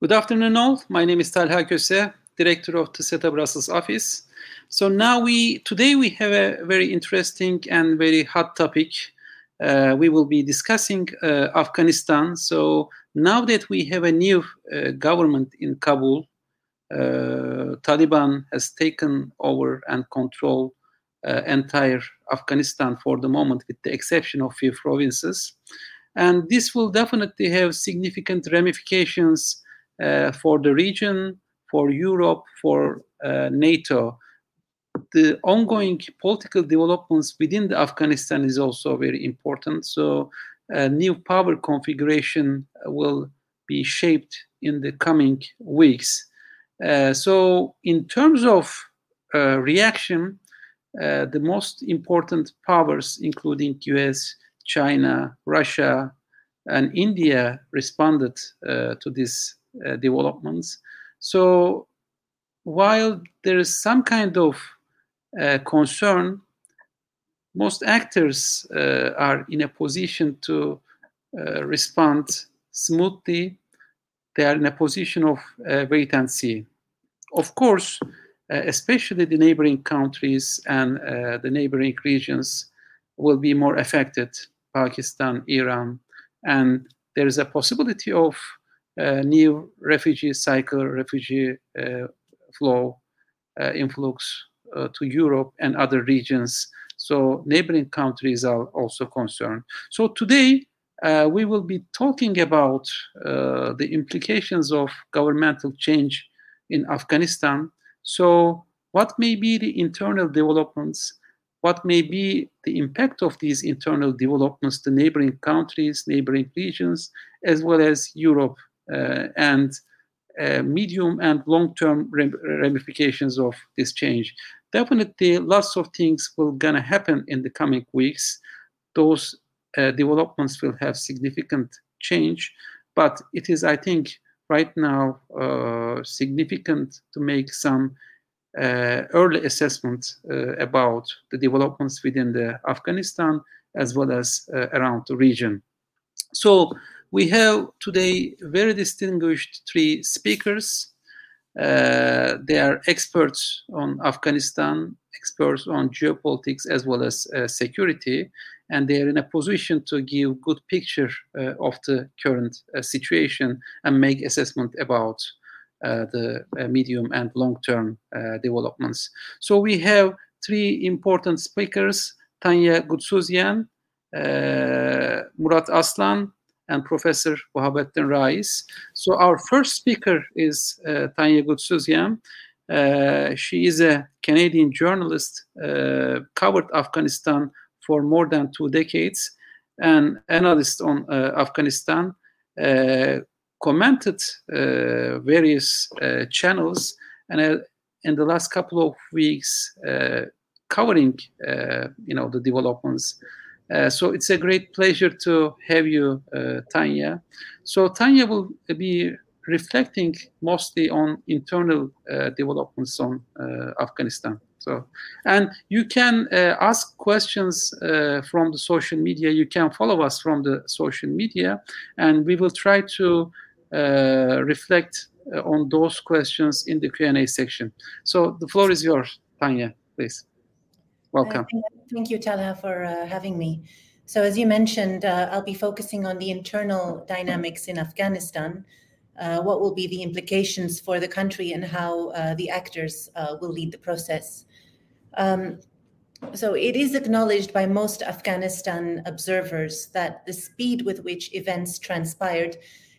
Good afternoon, all. My name is Talha Köse, director of the SETA Brussels office. So now we today we have a very interesting and very hot topic. Uh, we will be discussing uh, Afghanistan. So now that we have a new uh, government in Kabul, uh, Taliban has taken over and control uh, entire Afghanistan for the moment, with the exception of few provinces. And this will definitely have significant ramifications for the region, for Europe, for uh, NATO. The ongoing political developments within Afghanistan is also very important. So, a new power configuration will be shaped in the coming weeks. Uh, so, in terms of uh, reaction, uh, the most important powers, including US, China, Russia, and India, responded uh, to this uh, developments. So while there is some kind of uh, concern, most actors uh, are in a position to uh, respond smoothly. They are in a position of uh, wait and see. Of course, especially the neighboring countries and the neighboring regions will be more affected Pakistan, Iran, and there is a possibility of new refugee cycle, refugee uh, flow, uh, influx uh, to Europe and other regions. So neighboring countries are also concerned. So today uh, we will be talking about uh, the implications of governmental change in Afghanistan. So what may be the internal developments? What may be the impact of these internal developments to neighboring countries, neighboring regions, as well as Europe uh, and uh, medium and long-term ramifications of this change. Definitely, lots of things will gonna happen in the coming weeks. Those uh, developments will have significant change, but it is, I think, right now uh, significant to make some uh, early assessment uh, about the developments within the Afghanistan as well as around the region. So we have today very distinguished three speakers. Uh, they are experts on Afghanistan, experts on geopolitics as well as uh, security, and they are in a position to give good picture uh, of the current uh, situation and make assessment about uh, the uh, medium and long-term developments. So we have three important speakers: Tanya Goudsouzian, Murat Aslan, and Professor Wahabettin Rais. So our first speaker is uh, Tanya Goudsouzian. Uh, she is a Canadian journalist, uh, covered Afghanistan for more than two decades, and analyst on uh, Afghanistan, uh, commented uh, various channels, and in the last couple of weeks, covering you know the developments uh, so it's a great pleasure to have you, uh, Tanya. So Tanya will be reflecting mostly on internal uh, developments on uh, Afghanistan. So, and you can uh, ask questions from the social media. You can follow us from the social media, and we will try to reflect on those questions in the Q&A section. So the floor is yours, Tanya, please. Welcome. Thank you, Talha, for uh, having me. So, as you mentioned, uh, I'll be focusing on the internal dynamics in Afghanistan. Uh, what will be the implications for the country and how uh, the actors uh, will lead the process? Um, so, it is acknowledged by most Afghanistan observers that the speed with which events transpired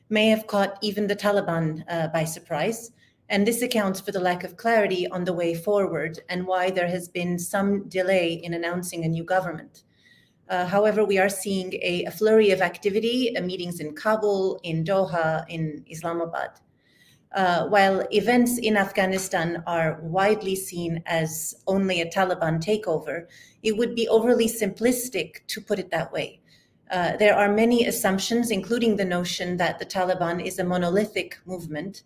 may have caught even the Taliban by surprise. And this accounts for the lack of clarity on the way forward and why there has been some delay in announcing a new government. Uh, however, we are seeing a, a flurry of activity, uh, meetings in Kabul, in Doha, in Islamabad. Uh, while events in Afghanistan are widely seen as only a Taliban takeover, it would be overly simplistic to put it that way. Uh, there are many assumptions, including the notion that the Taliban is a monolithic movement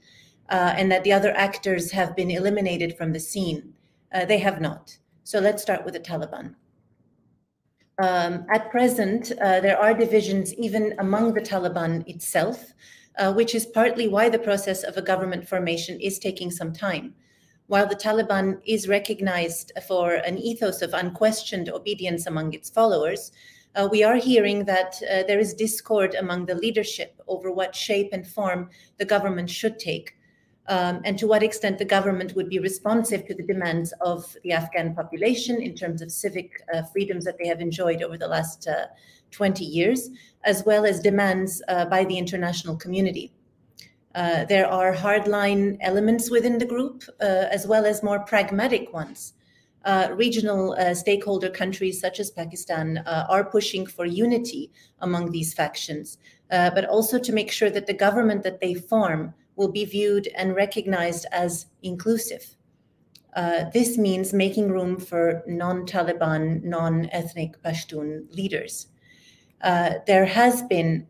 uh, and that the other actors have been eliminated from the scene. Uh, they have not. So let's start with the Taliban. Um, at present, uh, there are divisions even among the Taliban itself. uh, which is partly why the process of a government formation is taking some time. While the Taliban is recognized for an ethos of unquestioned obedience among its followers, uh, we are hearing that uh, there is discord among the leadership over what shape and form the government should take, um, and to what extent the government would be responsive to the demands of the Afghan population in terms of civic uh, freedoms that they have enjoyed over the last uh, 20 years, as well as demands uh, by the international community. Uh, there are hardline elements within the group, as well as more pragmatic ones. Uh, regional uh, stakeholder countries such as Pakistan uh, are pushing for unity among these factions, uh, but also to make sure that the government that they form will be viewed and recognized as inclusive. Uh, this means making room for non Taliban, non ethnic Pashtun leaders. there has been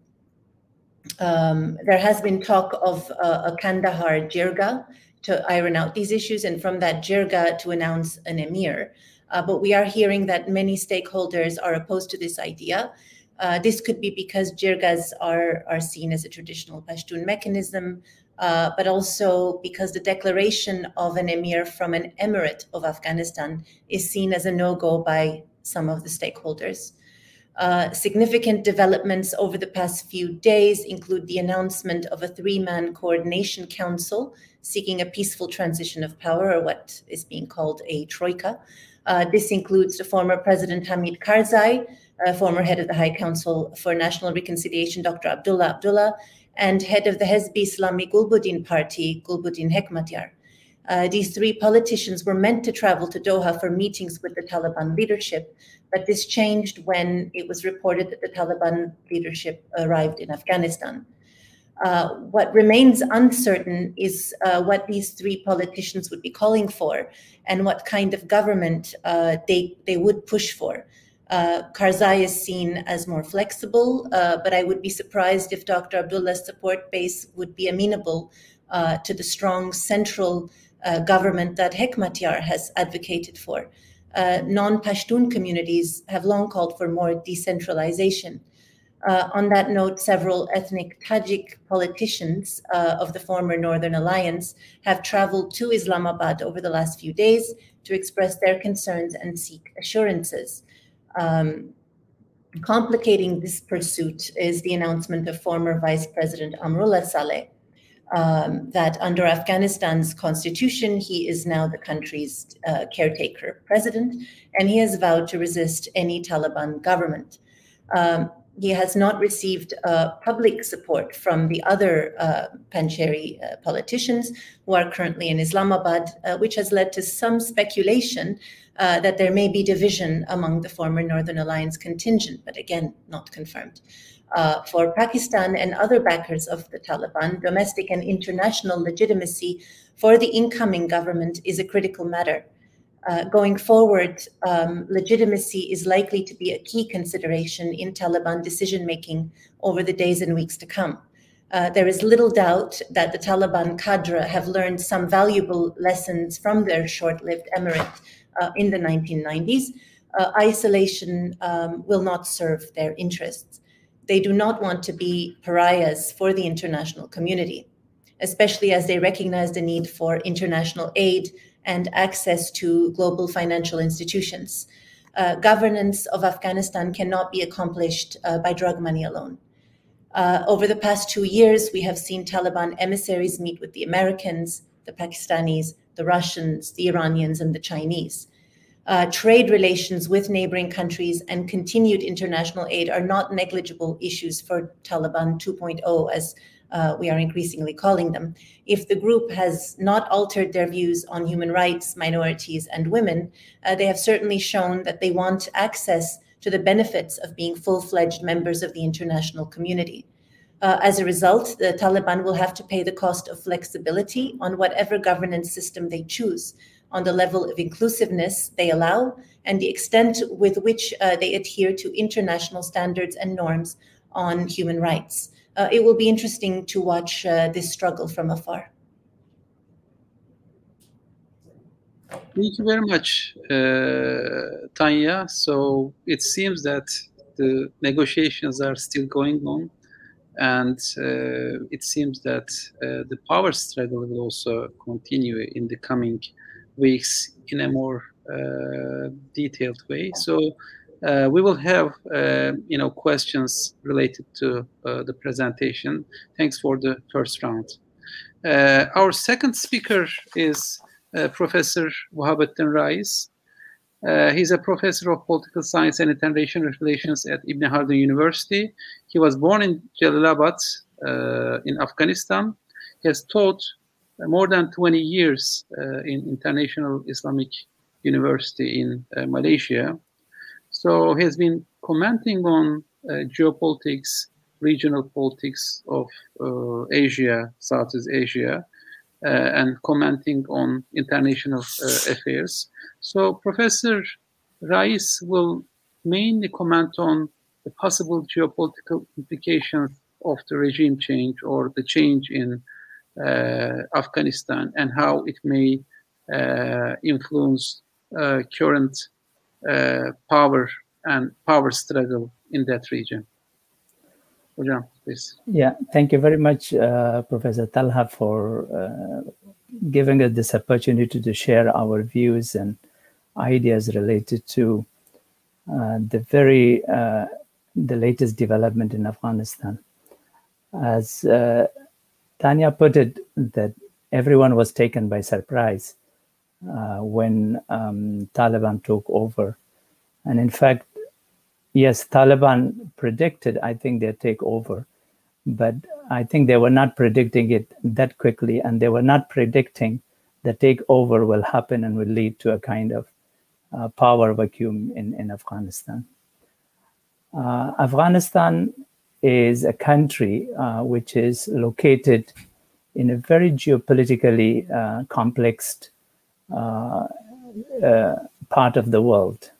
um, there has been talk of a Kandahar jirga, to iron out these issues and from that jirga to announce an emir. Uh, but we are hearing that many stakeholders are opposed to this idea. Uh, this could be because jirgas are, are seen as a traditional Pashtun mechanism, uh, but also because the declaration of an emir from an emirate of Afghanistan is seen as a no go by some of the stakeholders. Uh, significant developments over the past few days include the announcement of a three man coordination council seeking a peaceful transition of power, or what is being called a troika. Uh, this includes the former President Hamid Karzai, uh, former head of the High Council for National Reconciliation, Dr. Abdullah Abdullah, and head of the Hezbi Islami Gulbuddin Party, Gulbuddin Hekmatyar. Uh, these three politicians were meant to travel to Doha for meetings with the Taliban leadership, but this changed when it was reported that the Taliban leadership arrived in Afghanistan. Uh, what remains uncertain is uh, what these three politicians would be calling for and what kind of government uh, they, they would push for. Uh, Karzai is seen as more flexible, uh, but I would be surprised if Dr. Abdullah's support base would be amenable to the strong central government that Hekmatyar has advocated for. non Pashtun communities have long called for more decentralization. Uh, on that note, several ethnic Tajik politicians uh, of the former Northern Alliance have traveled to Islamabad over the last few days to express their concerns and seek assurances. Um, complicating this pursuit is the announcement of former Vice President Amrullah Saleh um, that under Afghanistan's constitution, he is now the country's uh, caretaker president, and he has vowed to resist any Taliban government. Um, he has not received uh, public support from the other uh, Panjshiri uh, politicians who are currently in Islamabad, uh, which has led to some speculation uh, that there may be division among the former Northern Alliance contingent, but again, not confirmed. Uh, for Pakistan and other backers of the Taliban, domestic and international legitimacy for the incoming government is a critical matter uh, going forward, um, legitimacy is likely to be a key consideration in Taliban decision making over the days and weeks to come. Uh, there is little doubt that the Taliban cadre have learned some valuable lessons from their short lived emirate uh, in the 1990s. Uh, isolation um, will not serve their interests. They do not want to be pariahs for the international community, especially as they recognize the need for international aid and access to global financial institutions. Uh, governance of Afghanistan cannot be accomplished uh, by drug money alone. Uh, over the past two years, we have seen Taliban emissaries meet with the Americans, the Pakistanis, the Russians, the Iranians, and the Chinese. Uh, trade relations with neighboring countries and continued international aid are not negligible issues for Taliban 2.0, as uh, we are increasingly calling them. If the group has not altered their views on human rights, minorities, and women, uh, they have certainly shown that they want access to the benefits of being full fledged members of the international community. Uh, as a result, the Taliban will have to pay the cost of flexibility on whatever governance system they choose, on the level of inclusiveness they allow, and the extent with which uh, they adhere to international standards and norms on human rights uh, it will be interesting to watch uh, this struggle from afar. Thank you very much, uh, Tanya. So it seems that the negotiations are still going on. and uh, it seems that uh, the power struggle will also continue in the coming weeks in a more uh, detailed way. So uh, we will have uh, you know questions related to uh, the presentation. Thanks for the first round. our second speaker is Professor Wahabuddin Rais. Uh, he's a professor of political science and international relations at Ibn Khaldun University. He was born in Jalalabad uh, in Afghanistan. He has taught more than 20 years uh, in International Islamic University in uh, Malaysia. So he has been commenting on uh, geopolitics, regional politics of uh, Asia, Southeast Asia, and commenting on international affairs. So Professor Rais will mainly comment on the possible geopolitical implications of the regime change or the change in uh, Afghanistan and how it may uh, influence uh, current uh, power and power struggle in that region. Hocam, please. Yeah, thank you very much, uh, Professor Talha, for uh, giving us this opportunity to share our views and ideas related to uh, the very uh, the latest development in Afghanistan. As uh, Tanya put it, that everyone was taken by surprise uh, when um, Taliban took over, and in fact, yes, Taliban predicted I think their takeover, but I think they were not predicting it that quickly, and they were not predicting the takeover will happen and will lead to a kind of uh, power vacuum in, in Afghanistan. Uh, Afghanistan is a country uh, which is located in a very geopolitically uh, complex uh, uh, part of the world,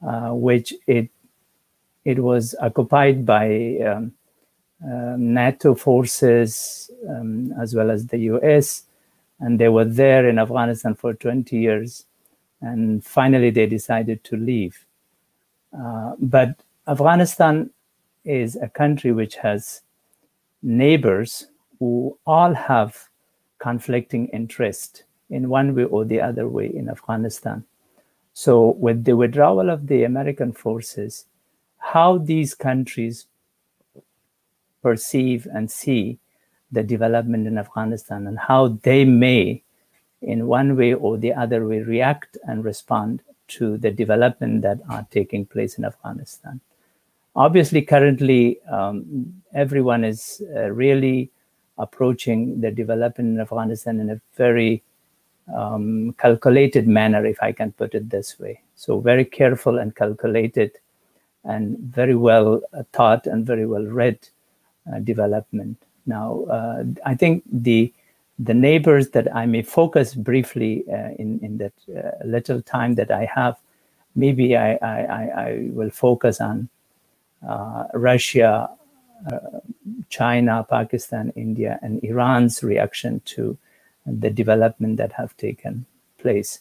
which it it was occupied by um, NATO forces um, as well as the US, and they were there in Afghanistan for 20 years and finally they decided to leave. Uh, but Afghanistan is a country which has neighbors who all have conflicting interest in one way or the other way in Afghanistan. So, with the withdrawal of the American forces, how these countries perceive and see the development in Afghanistan and how they may in one way or the other way react and respond to the development that are taking place in Afghanistan. Obviously, currently, um, everyone is uh, really approaching the development in Afghanistan in a very um, calculated manner, if I can put it this way. So, very careful and calculated, and very well uh, thought and very well read uh, development. Now, uh, I think the the neighbors that I may focus briefly uh, in, in that uh, little time that I have, maybe I, I, I will focus on uh, Russia, China, Pakistan, India, and Iran's reaction to the development that have taken place.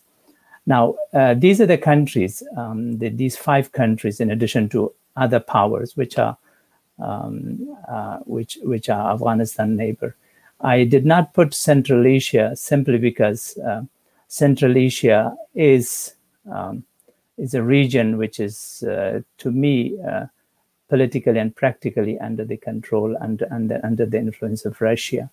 Now, uh, these are the countries, um, the, these five countries, in addition to other powers, which are um, uh, which which are Afghanistan neighbor. I did not put Central Asia simply because uh, Central Asia is um, is a region which is, uh, to me, uh, politically and practically under the control and under, under the influence of Russia.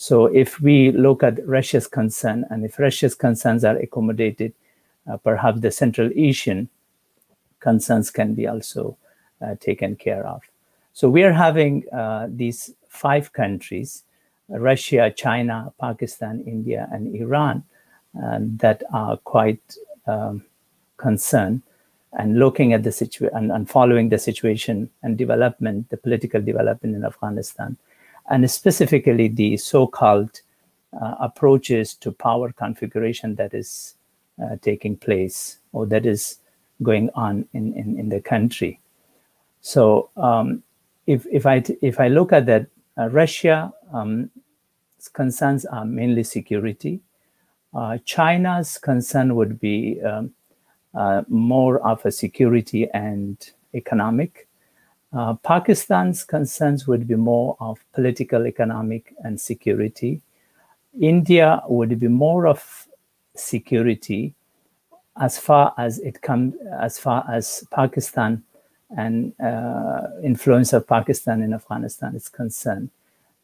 So, if we look at Russia's concern and if Russia's concerns are accommodated, uh, perhaps the Central Asian concerns can be also uh, taken care of. So, we are having uh, these five countries Russia, China, Pakistan, India, and Iran uh, that are quite um, concerned and looking at the situation and, and, following the situation and development, the political development in Afghanistan, and specifically the so-called uh, approaches to power configuration that is uh, taking place or that is going on in, in, in the country. So um, if, if, I, if I look at that, uh, um, concerns are mainly security. Uh, China's concern would be um, uh, more of a security and economic. Uh, Pakistan's concerns would be more of political, economic, and security. India would be more of security as far as it comes, as far as Pakistan and uh, influence of Pakistan in Afghanistan is concerned.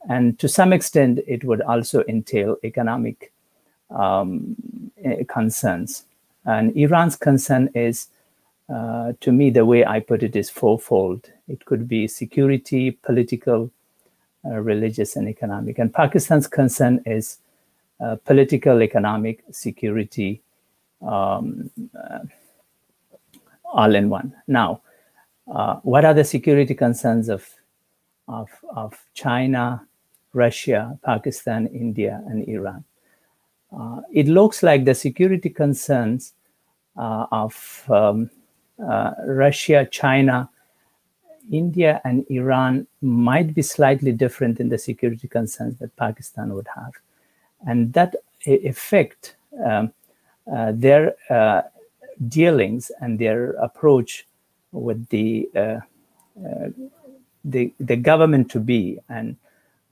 And to some extent, it would also entail economic um, eh, concerns. And Iran's concern is, uh, to me, the way I put it is fourfold. It could be security, political, uh, religious, and economic. And Pakistan's concern is uh, political, economic, security, um, uh, all in one. Now, uh, what are the security concerns of, of, of China, Russia, Pakistan, India, and Iran? Uh, it looks like the security concerns of um, uh, Russia, China, India, and Iran might be slightly different in the security concerns that Pakistan would have. And that affect um, uh, their uh, dealings and their approach with the, uh, the, the government to be and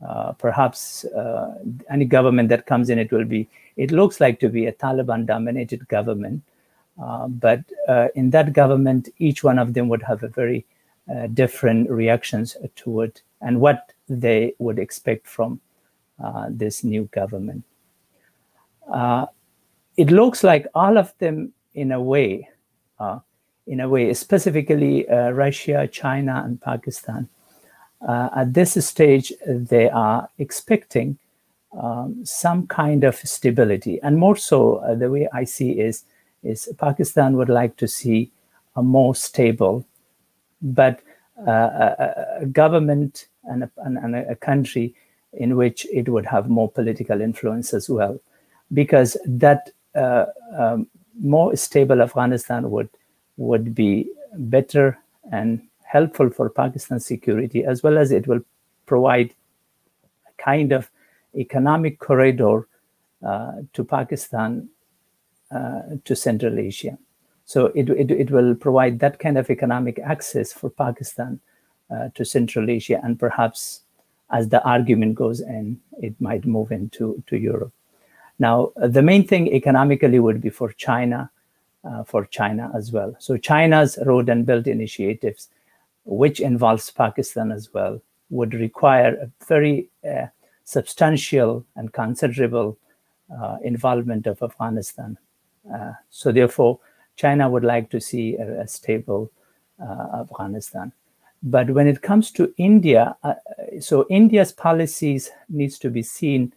uh, perhaps uh, any government that comes in, it will be, it looks like to be a Taliban dominated government. Uh, but in that government, each one of them would have a very different reactions to it and what they would expect from this new government. it looks like all of them, in a way, in a way, specifically Russia, China, and Pakistan, uh, at this stage, they are expecting um, some kind of stability. And more so, uh, the way I see is, is Pakistan would like to see a more stable, but uh, a, a, government and a, and a country in which it would have more political influence as well, because that uh, um, more stable Afghanistan would would be better and helpful for Pakistan's security, as well as it will provide a kind of economic corridor uh, to Pakistan uh, to Central Asia. So it, it, it, will provide that kind of economic access for Pakistan uh, to Central Asia, and perhaps as the argument goes in, it might move into to Europe. Now, the main thing economically would be for China, uh, for China as well. So China's road and belt initiatives which involves Pakistan as well, would require a very uh, substantial and considerable uh, involvement of Afghanistan. Uh, so therefore, China would like to see a, a stable uh, Afghanistan. But when it comes to India, uh, so India's policies needs to be seen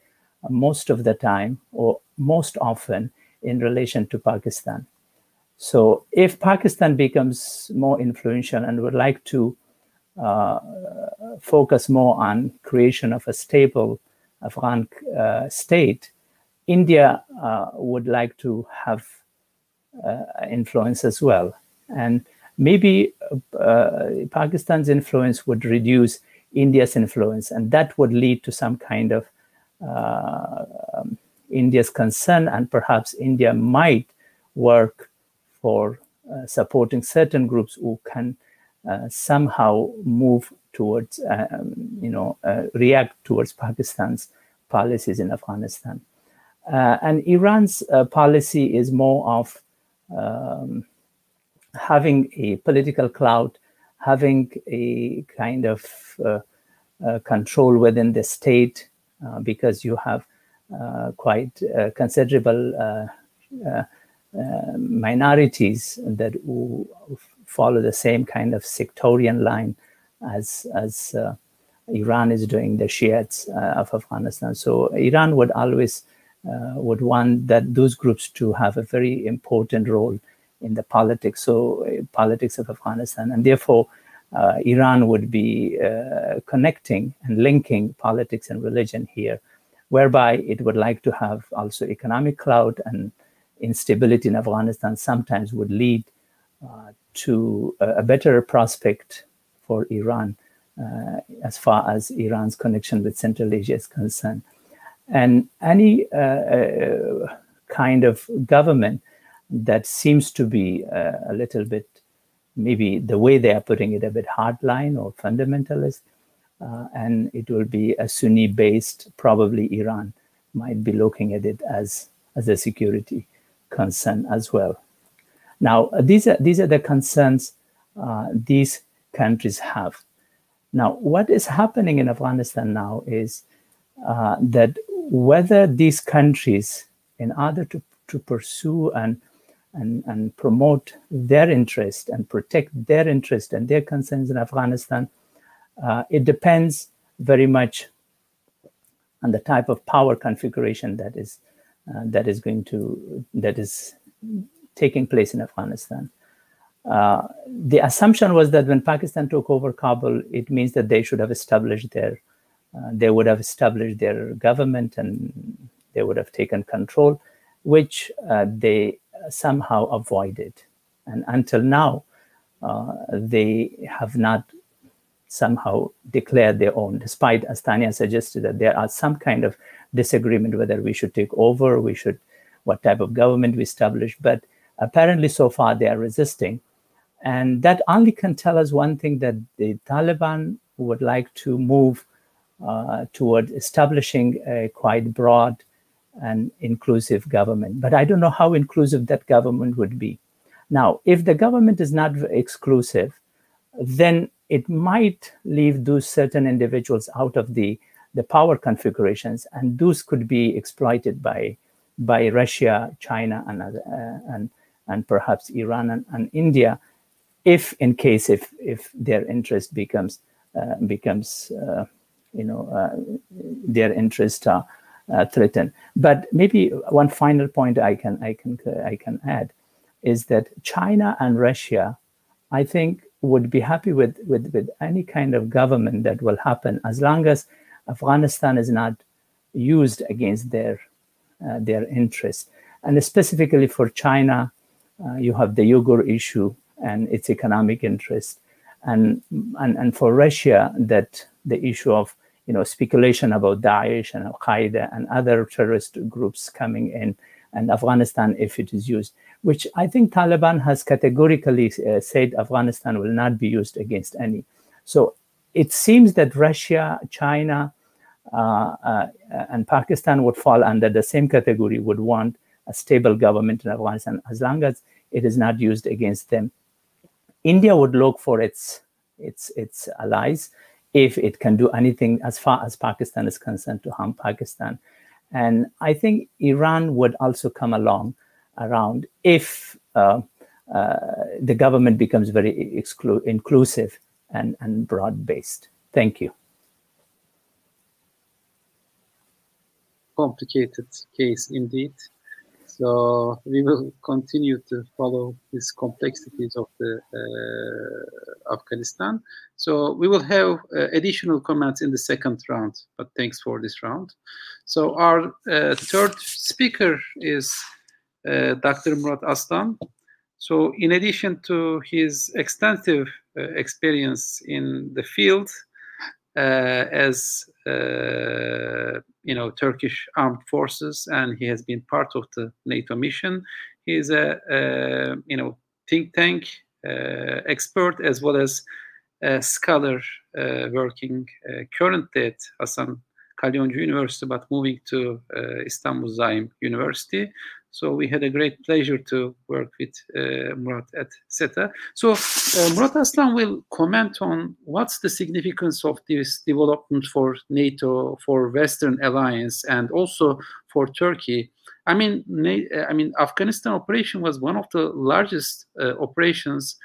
most of the time or most often in relation to Pakistan. So if Pakistan becomes more influential and would like to uh, focus more on creation of a stable Afghan uh, state, India uh, would like to have uh, influence as well. And maybe uh, Pakistan's influence would reduce India's influence, and that would lead to some kind of um, India's concern, and perhaps India might work for uh, supporting certain groups who can uh, somehow move towards, um, you know, uh, react towards Pakistan's policies in Afghanistan. Uh, and Iran's uh, policy is more of um, having a political clout, having a kind of control within the state, because you have quite considerable uh, minorities that follow the same kind of sectarian line as as uh, Iran is doing the Shiites uh, of Afghanistan. So Iran would always uh, would want that those groups to have a very important role in the politics, so uh, politics of Afghanistan, and therefore uh, Iran would be connecting and linking politics and religion here, whereby it would like to have also economic clout and instability in Afghanistan sometimes would lead uh, to a, a, better prospect for Iran uh, as far as Iran's connection with Central Asia is concerned. And any uh, kind of government that seems to be a little bit maybe the way they are putting it a bit hardline or fundamentalist, uh, and it will be a Sunni-based, probably Iran might be looking at it as as a security concern as well. Now, these are these are the concerns uh, these countries have. Now, what is happening in Afghanistan now is uh, that whether these countries, in order to, to pursue and, and, and promote their interest and protect their interest and their concerns in Afghanistan, uh, it depends very much on the type of power configuration that is uh, that is going to that is taking place in Afghanistan. Uh, the assumption was that when Pakistan took over Kabul, it means that they should have established their, they would have established their government and they would have taken control, which uh, they somehow avoided. And until now, uh, they have not somehow declared their own, despite, as Tanya suggested, that there are some kind of disagreement whether we should take over, we should, what type of government we establish. But apparently, so far, they are resisting and that only can tell us one thing that the Taliban would like to move uh, toward establishing a quite broad and inclusive government. But I don't know how inclusive that government would be. Now, if the government is not exclusive, then it might leave those certain individuals out of the, the power configurations, and those could be exploited by, by Russia, China, and, uh, and, and perhaps Iran and, and India if in case if if their interest becomes uh, becomes uh, you know uh, their interest are uh, threatened. But maybe one final point I can I can I can add is that China and Russia, I think, would be happy with with with any kind of government that will happen as long as Afghanistan is not used against their uh, their interests. And specifically for China, uh, you have the Uyghur issue and its economic interest. And, and, and for Russia, that the issue of you know speculation about Daesh and Al Qaeda and other terrorist groups coming in, and Afghanistan if it is used, which I think Taliban has categorically uh, said Afghanistan will not be used against any. So it seems that Russia, China, uh, uh, and Pakistan would fall under the same category, would want a stable government in Afghanistan as long as it is not used against them. India would look for its its its allies if it can do anything as far as Pakistan is concerned to harm Pakistan. And I think Iran would also come along around if uh, uh, the government becomes very exclu- inclusive and, and broad based. Thank you. Complicated case indeed. So we will continue to follow these complexities of the uh, Afghanistan. So we will have uh, additional comments in the second round, but thanks for this round. So our uh, third speaker is uh, Dr. Murat Aslan. So in addition to his extensive uh, experience in the field, uh, as you know Turkish armed forces, and he has been part of the NATO mission. He is a, a you know think tank uh, expert as well as a scholar uh, working uh, currently at Hasan Kalyoncu University, but moving to uh, Istanbul Zaim University. So we had a great pleasure to work with uh, Murat at SETA. So uh, Murat Aslan will comment on what's the significance of this development for NATO, for Western alliance, and also for Turkey. I mean, I mean, Afghanistan operation was one of the largest uh, operations.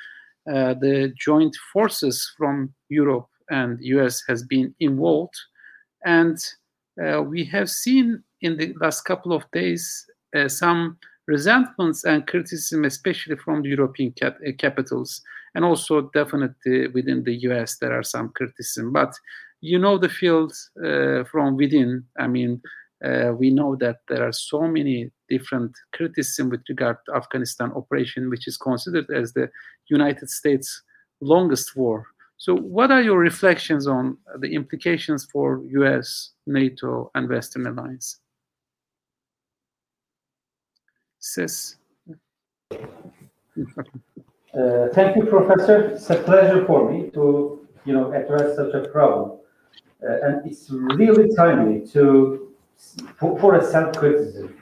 Uh, the joint forces from Europe and US has been involved, and uh, we have seen in the last couple of days some resentments and criticism, especially from the European cap uh, capitals, and also definitely within the US, there are some criticism. But you know the field uh, from within. I mean, uh, we know that there are so many different criticism with regard to Afghanistan operation, which is considered as the United States' longest war. So, what are your reflections on the implications for US, NATO, and Western alliance? Ses. Uh, thank you, Professor. It's a pleasure for me to, you know, address such a problem. Uh, and it's really timely to, for, for a self-criticism.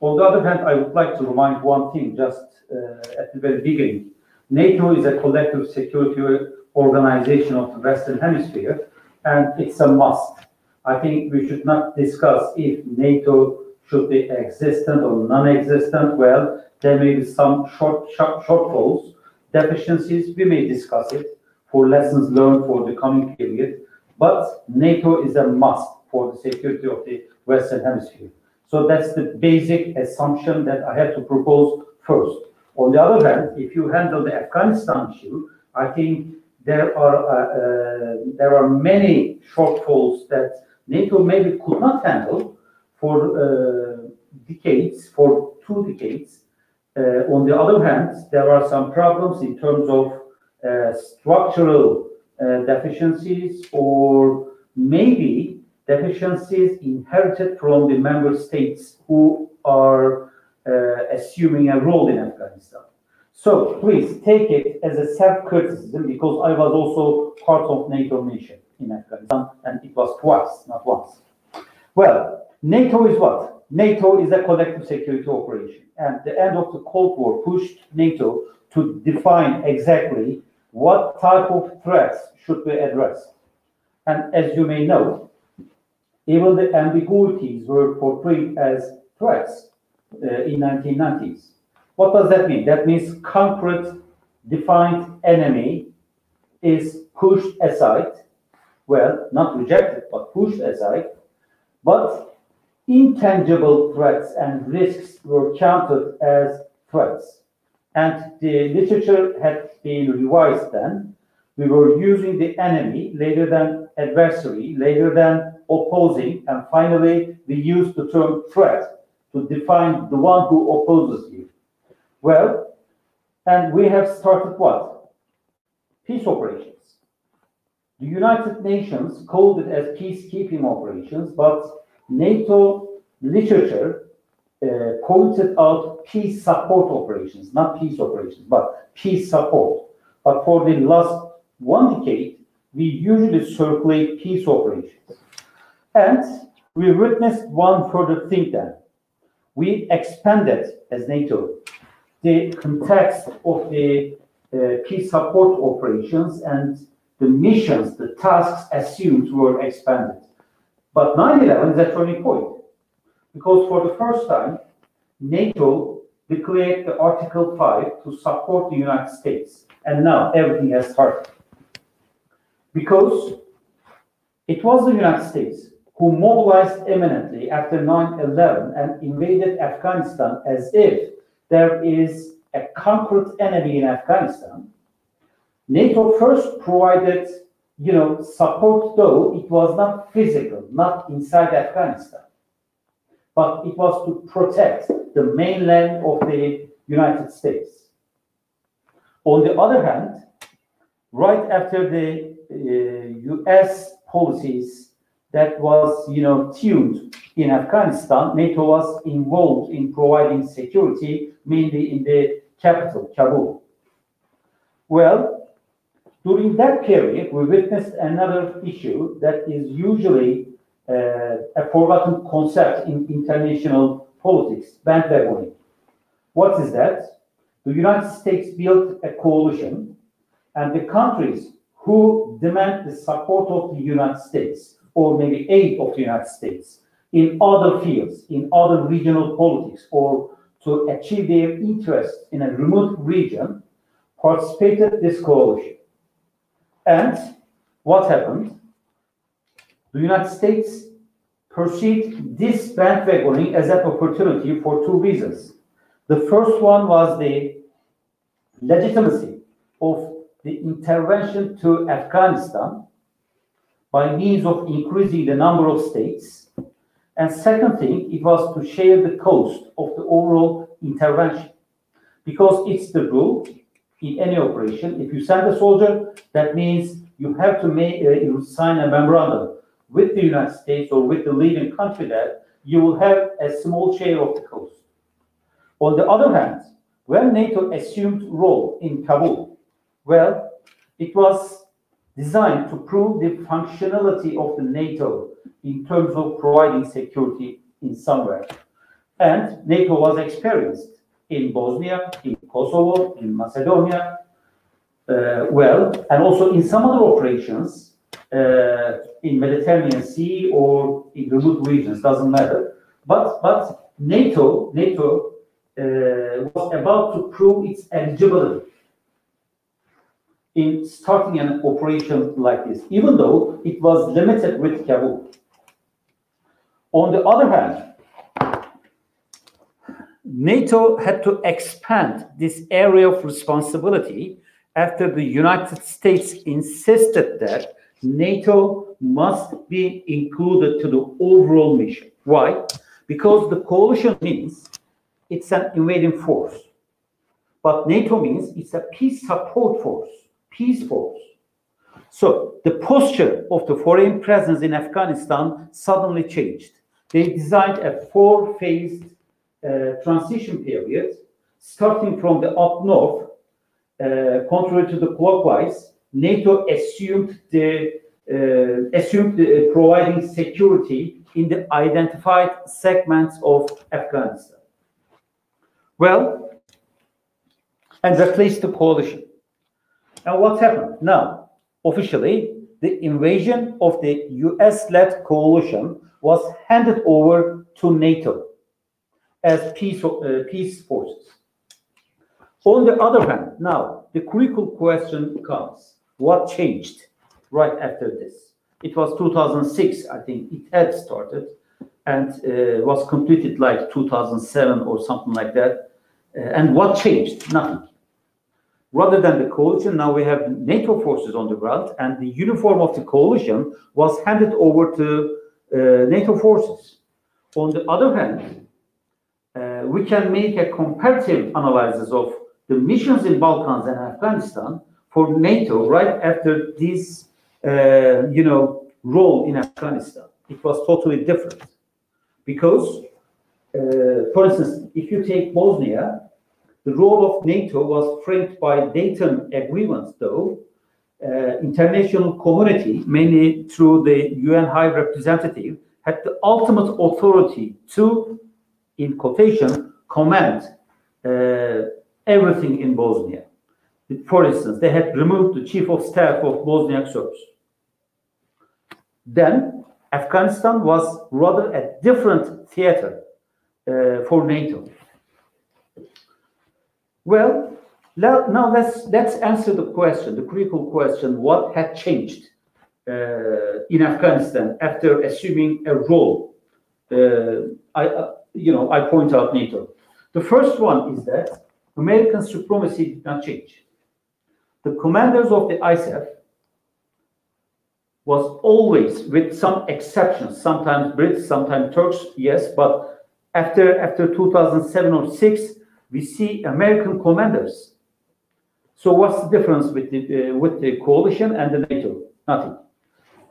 On the other hand, I would like to remind one thing just uh, at the very beginning. NATO is a collective security organization of the Western Hemisphere, and it's a must. I think we should not discuss if NATO should be existent or non-existent. Well, there may be some short, short shortfalls, deficiencies. We may discuss it for lessons learned for the coming period. But NATO is a must for the security of the Western Hemisphere. So that's the basic assumption that I have to propose first. On the other hand, if you handle the Afghanistan issue, I think there are uh, uh, there are many shortfalls that NATO maybe could not handle for uh, decades, for two decades. Uh, on the other hand, there are some problems in terms of uh, structural deficiencies or maybe deficiencies inherited from the member states who are assuming a role in Afghanistan. So please take it as a self-criticism because I was also part of NATO mission in Afghanistan and it was twice, not once. Well, NATO is what? NATO is a collective security operation. And the end of the Cold War pushed NATO to define exactly what type of threats should be addressed. And as you may know, even the ambiguities were portrayed as threats uh, in 1990s. What does that mean? That means concrete, defined enemy is pushed aside. Well, not rejected, but pushed aside. But intangible threats and risks were counted as threats. And the literature had been revised then. We were using the enemy later than adversary, later than opposing, and finally we used the term threat to define the one who opposes you. Well, and we have started what? Peace operations. The United Nations called it as peacekeeping operations, but NATO literature uh, pointed out peace support operations, not peace operations, but peace support. But for the last one decade, we usually circulate peace operations. And we witnessed one further thing then. We expanded as NATO the context of the uh, peace support operations and the missions, the tasks assumed were expanded. But 9-11 is a turning point because for the first time, NATO declared the Article 5 to support the United States. And now everything has started. Because it was the United States who mobilized imminently after 9 11 and invaded Afghanistan as if there is a concrete enemy in Afghanistan. NATO first provided, you know, support, though it was not physical, not inside Afghanistan, but it was to protect the mainland of the United States. On the other hand, right after the uh, US policies that was, you know, tuned in Afghanistan, NATO was involved in providing security, mainly in the capital, Kabul. Well, during that period, we witnessed another issue that is usually uh, a forgotten concept in international politics, bandwagoning. What is that? The United States built a coalition, and the countries who demand the support of the United States or maybe aid of the United States in other fields, in other regional politics, or to achieve their interests in a remote region, participated this coalition. And what happened? The United States perceived this bandwagoning as an opportunity for two reasons. The first one was the legitimacy of the intervention to Afghanistan by means of increasing the number of states. And second thing, it was to share the cost of the overall intervention. Because it's the rule in any operation, if you send a soldier, that means you have to make, uh, sign a memorandum with the United States or with the leading country there, you will have a small share of the cost. On the other hand, when NATO assumed role in Kabul, well, it was designed to prove the functionality of the NATO in terms of providing security in somewhere. And NATO was experienced in Bosnia, in Kosovo, in Macedonia, uh, well, and also in some other operations uh, in Mediterranean Sea or in the remote regions, doesn't matter. But but NATO NATO uh, was about to prove its eligibility in starting an operation like this, even though it was limited with Kabul. On the other hand, NATO had to expand this area of responsibility after the United States insisted that NATO must be included to the overall mission. Why? Because the coalition means it's an invading force. But NATO means it's a peace support force, peace force. So the posture of the foreign presence in Afghanistan suddenly changed. They designed a four-phased uh, transition period, starting from the up north, uh, contrary to the clockwise, NATO assumed the uh, assumed the, uh, providing security in the identified segments of Afghanistan. Well, and replaced the coalition. And what happened? Now, officially, the invasion of the US-led coalition was handed over to NATO as peace, uh, peace forces. On the other hand, now the critical question comes: What changed right after this? It was 2006, I think it had started, and uh, was completed like 2007 or something like that. Uh, and what changed? Nothing. Rather than the coalition, now we have NATO forces on the ground, and the uniform of the coalition was handed over to uh, NATO forces. On the other hand, we can make a comparative analysis of the missions in Balkans and Afghanistan for NATO right after this, uh, you know, role in Afghanistan. It was totally different because, uh, for instance, if you take Bosnia, the role of NATO was framed by Dayton agreements, though, uh, international community, mainly through the UN High Representative, had the ultimate authority to, in quotation, command uh, everything in Bosnia. For instance, they had removed the chief of staff of Bosniak Serbs. Then Afghanistan was rather a different theater uh, for NATO. Well, now let's let's answer the question, the critical question: What had changed uh, in Afghanistan after assuming a role? Uh, I, uh, you know, I point out NATO. The first one is that American supremacy did not change. The commanders of the ISAF was always, with some exceptions, sometimes Brits, sometimes Turks, yes, but after after 2007 or six, we see American commanders so what's the difference with the, uh, with the coalition and the NATO? Nothing.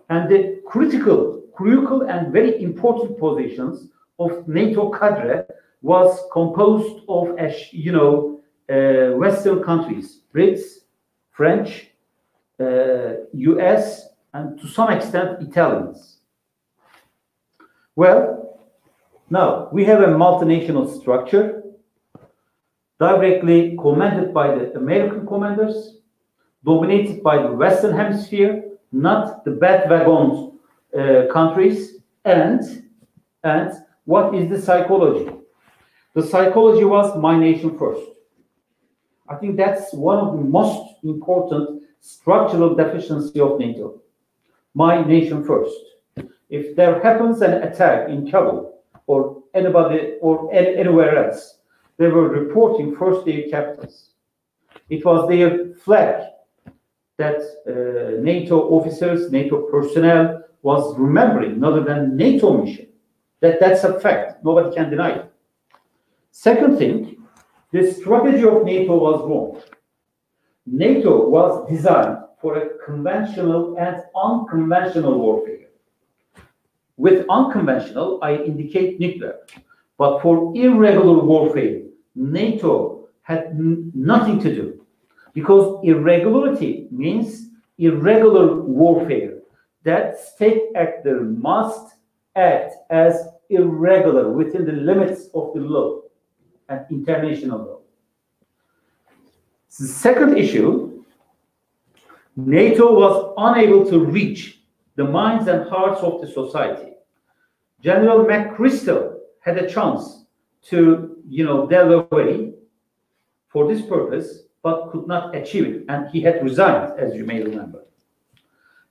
And the critical, critical and very important positions of NATO cadre was composed of, you know, uh, Western countries, Brits, French, uh, US, and to some extent Italians. Well, now we have a multinational structure directly commanded by the American commanders, dominated by the Western Hemisphere, not the bad wagons uh, countries, and and what is the psychology? The psychology was my nation first. I think that's one of the most important structural deficiency of NATO. My nation first. If there happens an attack in Kabul or anybody or anywhere else, they were reporting first their captains. It was their flag that uh, NATO officers, NATO personnel was remembering, other than NATO mission. That that's a fact. Nobody can deny it. Second thing, the strategy of NATO was wrong. NATO was designed for a conventional and unconventional warfare. With unconventional, I indicate nuclear. But for irregular warfare, NATO had nothing to do because irregularity means irregular warfare. That state actor must act as irregular within the limits of the law and international law. The second issue, NATO was unable to reach the minds and hearts of the society. General McChrystal had a chance to, you know, delve away for this purpose, but could not achieve it, and he had resigned, as you may remember.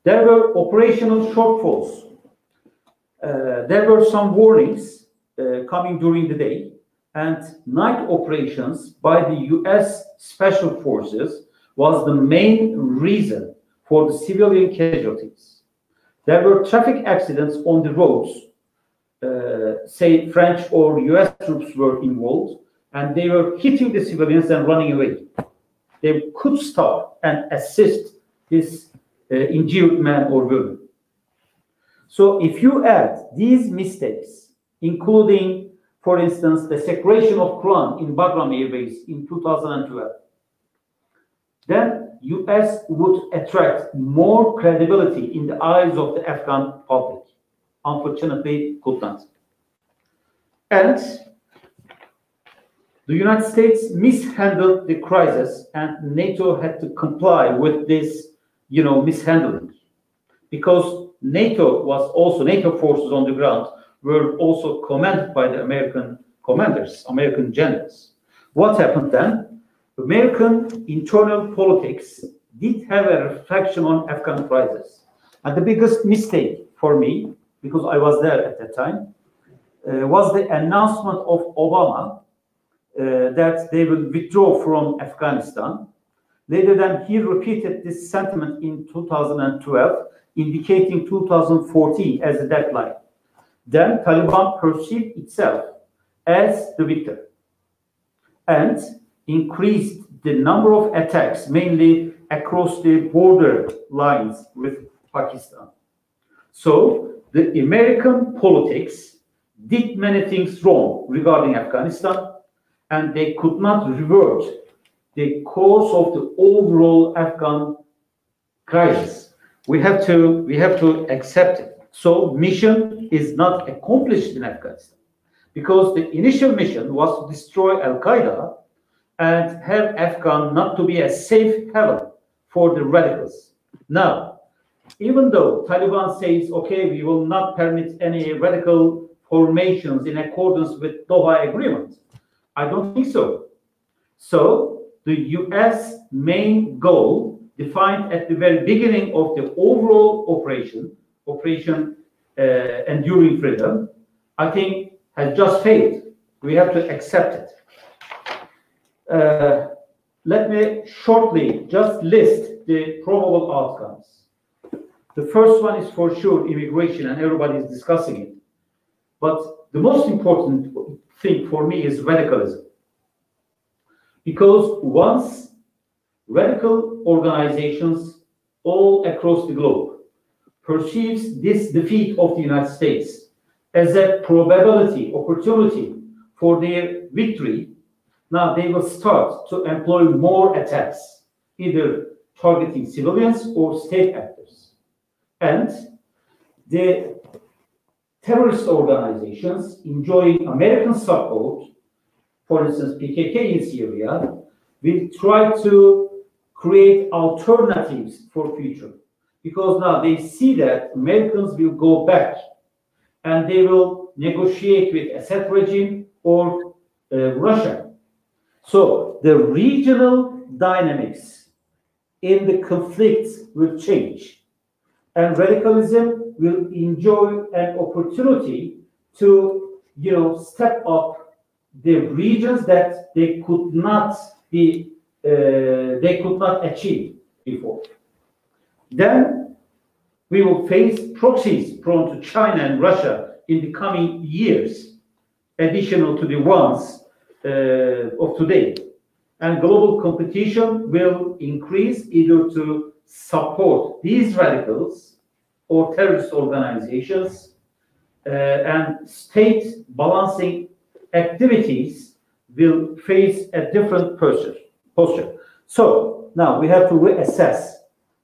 There were operational shortfalls. Uh, there were some warnings uh, coming during the day, and night operations by the US Special Forces was the main reason for the civilian casualties. There were traffic accidents on the roads. Uh, say French or US troops were involved, and they were hitting the civilians and running away. They could stop and assist this injured man or woman. So if you add these mistakes, including, for instance, the separation of Quran in Bagram Air Base in 2012, then US would attract more credibility in the eyes of the Afghan public. Unfortunately, could not. And the United States mishandled the crisis and NATO had to comply with this, you know, mishandling because NATO was also, NATO forces on the ground were also commanded by the American commanders, American generals. What happened then? American internal politics did have a reflection on Afghan crisis. And the biggest mistake for me, because I was there at that time, uh, was the announcement of Obama uh, that they will withdraw from Afghanistan. Later then, he repeated this sentiment in 2012, indicating 2014 as a deadline. Then Taliban perceived itself as the victor and increased the number of attacks, mainly across the border lines with Pakistan. So the American politics did many things wrong regarding Afghanistan, and they could not revert the course of the overall Afghan crisis. We have to we have to accept it. So mission is not accomplished in Afghanistan because the initial mission was to destroy Al Qaeda and help Afghan not to be a safe haven for the radicals. Now, even though Taliban says, okay, we will not permit any radical formations in accordance with Doha Agreement, I don't think so. So the US main goal defined at the very beginning of the overall operation, Operation uh, Enduring Freedom, I think has just failed. We have to accept it. Uh, let me shortly just list the probable outcomes. The first one is for sure immigration, and everybody is discussing it. But the most important thing for me is radicalism. Because once radical organizations all across the globe perceives this defeat of the United States as a probability, opportunity for their victory, now they will start to employ more attacks, either targeting civilians or state actors. And the terrorist organizations enjoying American support, for instance, PKK in Syria, will try to create alternatives for future because now they see that Americans will go back and they will negotiate with Assad regime or uh, Russia. So the regional dynamics in the conflicts will change and radicalism will enjoy an opportunity to, you know, step up the regions that they could not be, they could not achieve before. Then we will face proxies prone to China and Russia in the coming years, additional to the ones uh, of today. And global competition will increase either to support these radicals or terrorist organizations uh, and state balancing activities will face a different posture. Posture. So now we have to reassess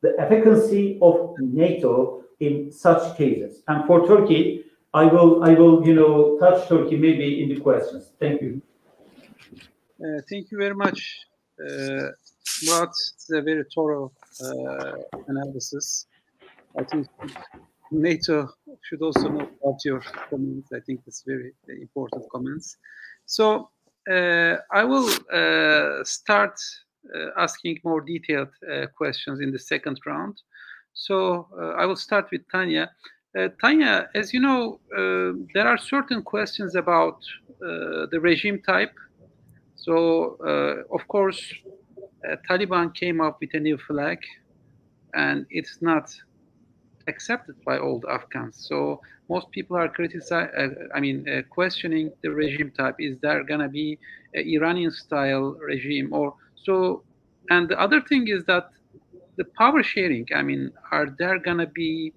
the efficacy of NATO in such cases. And for Turkey, I will, I will, you know, touch Turkey maybe in the questions. Thank you. Uh, thank you very much, uh, Murat. It's a very thorough uh, analysis. I think NATO should also know about your comments. I think it's very important comments. So I will uh, start uh, asking more detailed uh, questions in the second round. So uh, I will start with Tanya. Tanya, as you know, there are certain questions about the regime type. So, of course, Taliban came up with a new flag, and it's not accepted by all Afghans. So most people are criticizing, uh, I mean, uh, questioning the regime type. Is there gonna be an Iranian-style regime, or so? And the other thing is that the power sharing. I mean, are there gonna be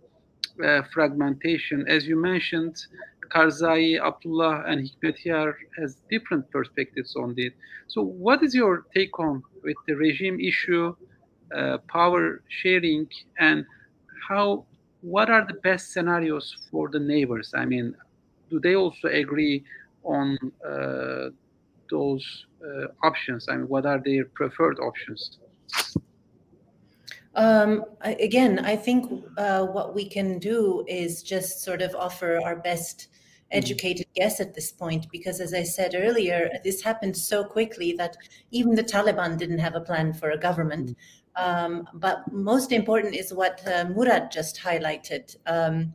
uh, fragmentation? As you mentioned, Karzai, Abdullah, and Hekmatyar has different perspectives on it. So, what is your take on with the regime issue, uh, power sharing, and how what are the best scenarios for the neighbors? I mean, do they also agree on uh, those uh, options? I mean, what are their preferred options? Um, again, I think uh, what we can do is just sort of offer our best mm-hmm. educated guess at this point, because as I said earlier, this happened so quickly that even the Taliban didn't have a plan for a government. Um, but most important is what uh, Murat just highlighted um,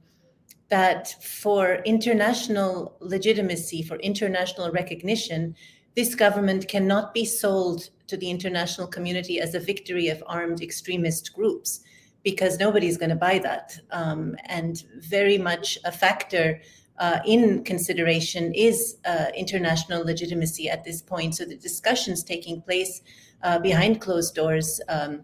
that for international legitimacy, for international recognition, this government cannot be sold to the international community as a victory of armed extremist groups because nobody's going to buy that. Um, and very much a factor uh, in consideration is uh, international legitimacy at this point. So the discussions taking place uh, behind closed doors um,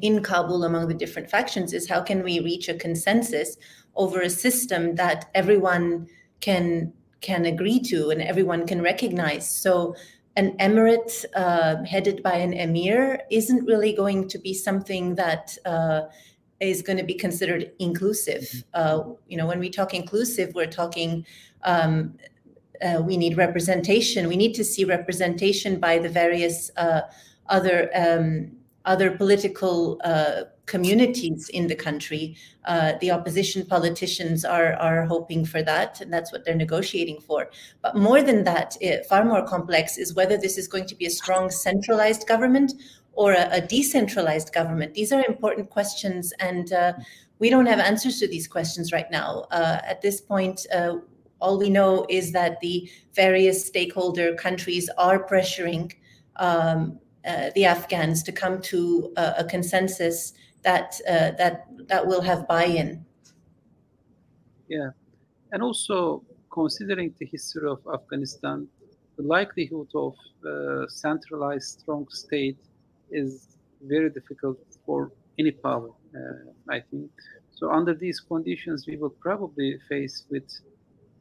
in Kabul among the different factions is how can we reach a consensus over a system that everyone can can agree to and everyone can recognize. So an emirate uh, headed by an emir isn't really going to be something that uh, is going to be considered inclusive. Mm-hmm. Uh, you know, when we talk inclusive, we're talking um, uh, we need representation. We need to see representation by the various uh, other um, other political uh, communities in the country. Uh, the opposition politicians are are hoping for that, and that's what they're negotiating for. But more than that, it, far more complex is whether this is going to be a strong centralized government or a, a decentralized government. These are important questions, and uh, we don't have answers to these questions right now. Uh, at this point. Uh, all we know is that the various stakeholder countries are pressuring um, uh, the Afghans to come to a, a consensus that uh, that that will have buy-in. Yeah, and also considering the history of Afghanistan, the likelihood of uh, centralized strong state is very difficult for any power. Uh, I think so. Under these conditions, we will probably face with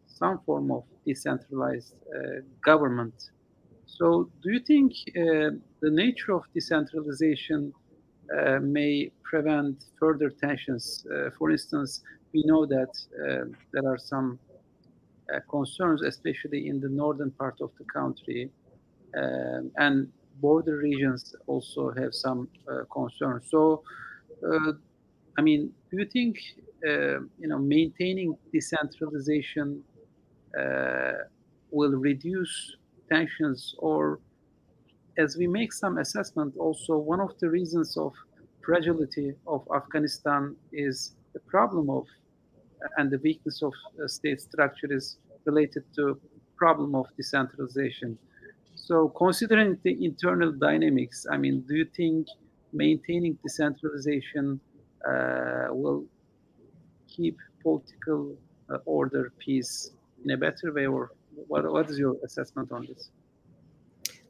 some form of decentralized government so, do you think uh, the nature of decentralization uh, may prevent further tensions? Uh, for instance, we know that uh, there are some uh, concerns, especially in the northern part of the country, and border regions also have some uh, concerns. So, I mean, do you think you know maintaining decentralization will reduce tensions or as we make some assessment also one of the reasons of fragility of afghanistan is the problem of and the weakness of state structure is related to problem of decentralization. So considering the internal dynamics i mean do you think maintaining decentralization uh, will keep political uh, order peace in a better way or what, what is your assessment on this?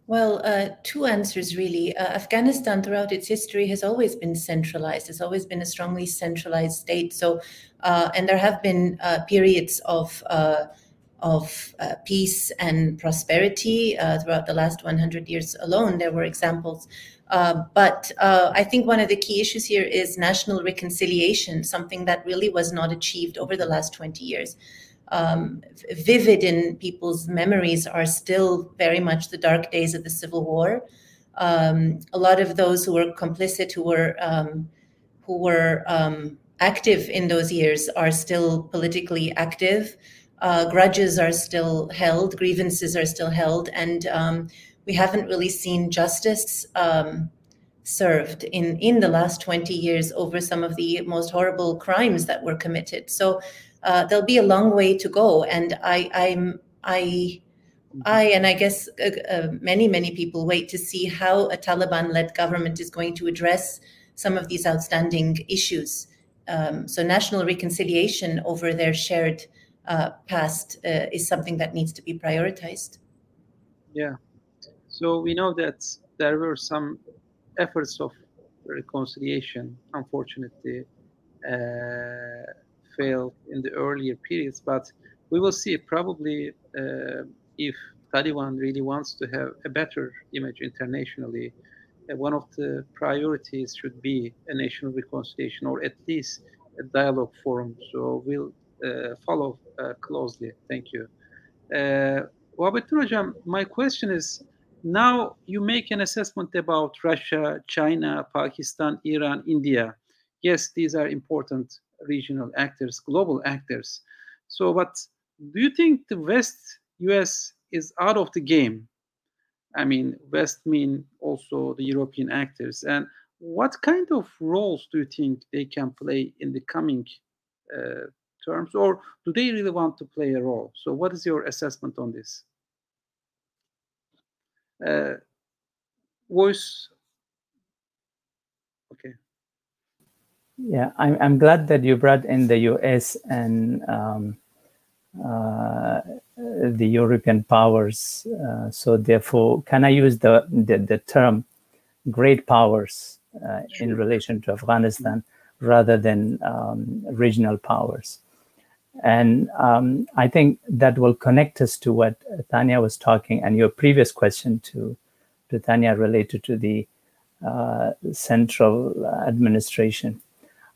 Well, uh, two answers really. Uh, Afghanistan, throughout its history, has always been centralized. It's always been a strongly centralized state. So, uh, and there have been uh, periods of uh, of uh, peace and prosperity throughout the last 100 years alone. There were examples. But I think one of the key issues here is national reconciliation, something that really was not achieved over the last 20 years. Um, vivid in people's memories are still very much the dark days of the Civil War. Um, a lot of those who were complicit, who were um, who were um, active in those years, are still politically active uh, grudges are still held, grievances are still held, and um, we haven't really seen justice um, served in in the last 20 years over some of the most horrible crimes that were committed. So uh, there'll be a long way to go, and I I'm I. I and I guess uh, uh many, many people wait to see how a Taliban led government is going to address some of these outstanding issues. Um, so, national reconciliation over their shared uh, past uh, is something that needs to be prioritized. Yeah. So we know that there were some efforts of reconciliation, unfortunately, failed in the earlier periods. But we will see probably uh, if Taliban really wants to have a better image internationally, uh, one of the priorities should be a national reconciliation or at least a dialogue forum. So we'll uh, follow uh, closely. Thank you. Uh, my question is, now you make an assessment about Russia, China, Pakistan, Iran, India. Yes, these are important regional actors, global actors. So, but do you think the West, US, is out of the game? I mean, West mean also the European actors. And what kind of roles do you think they can play in the coming uh, terms, or do they really want to play a role? So, what is your assessment on this? Uh, voice. Okay. Yeah, I'm, I'm glad that you brought in the US and um, uh, the European powers. Uh, so, therefore, can I use the, the, the term great powers uh, in relation to Afghanistan rather than um, regional powers? And um, I think that will connect us to what Tanya was talking and your previous question to, to Tanya related to the uh, central administration.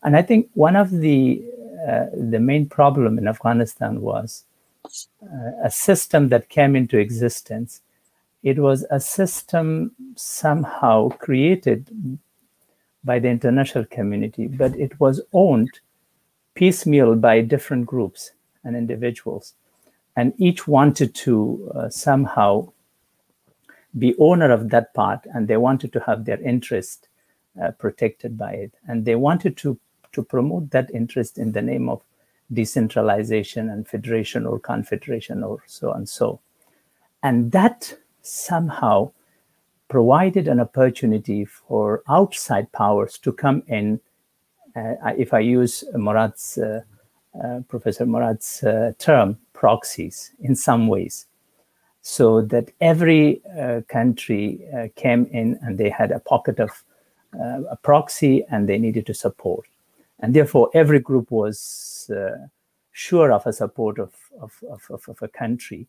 And I think one of the uh, the main problem in Afghanistan was uh, a system that came into existence. It was a system somehow created by the international community, but it was owned piecemeal by different groups and individuals. And each wanted to uh, somehow be owner of that part and they wanted to have their interest uh, protected by it. And they wanted to, to promote that interest in the name of decentralization and federation or confederation or so and so. And that somehow provided an opportunity for outside powers to come in uh, if I use Murad's, uh, uh, Professor Murad's term, proxies in some ways. So that every country came in and they had a pocket of a proxy and they needed to support. And therefore, every group was sure of a support of, of, of, of, a country.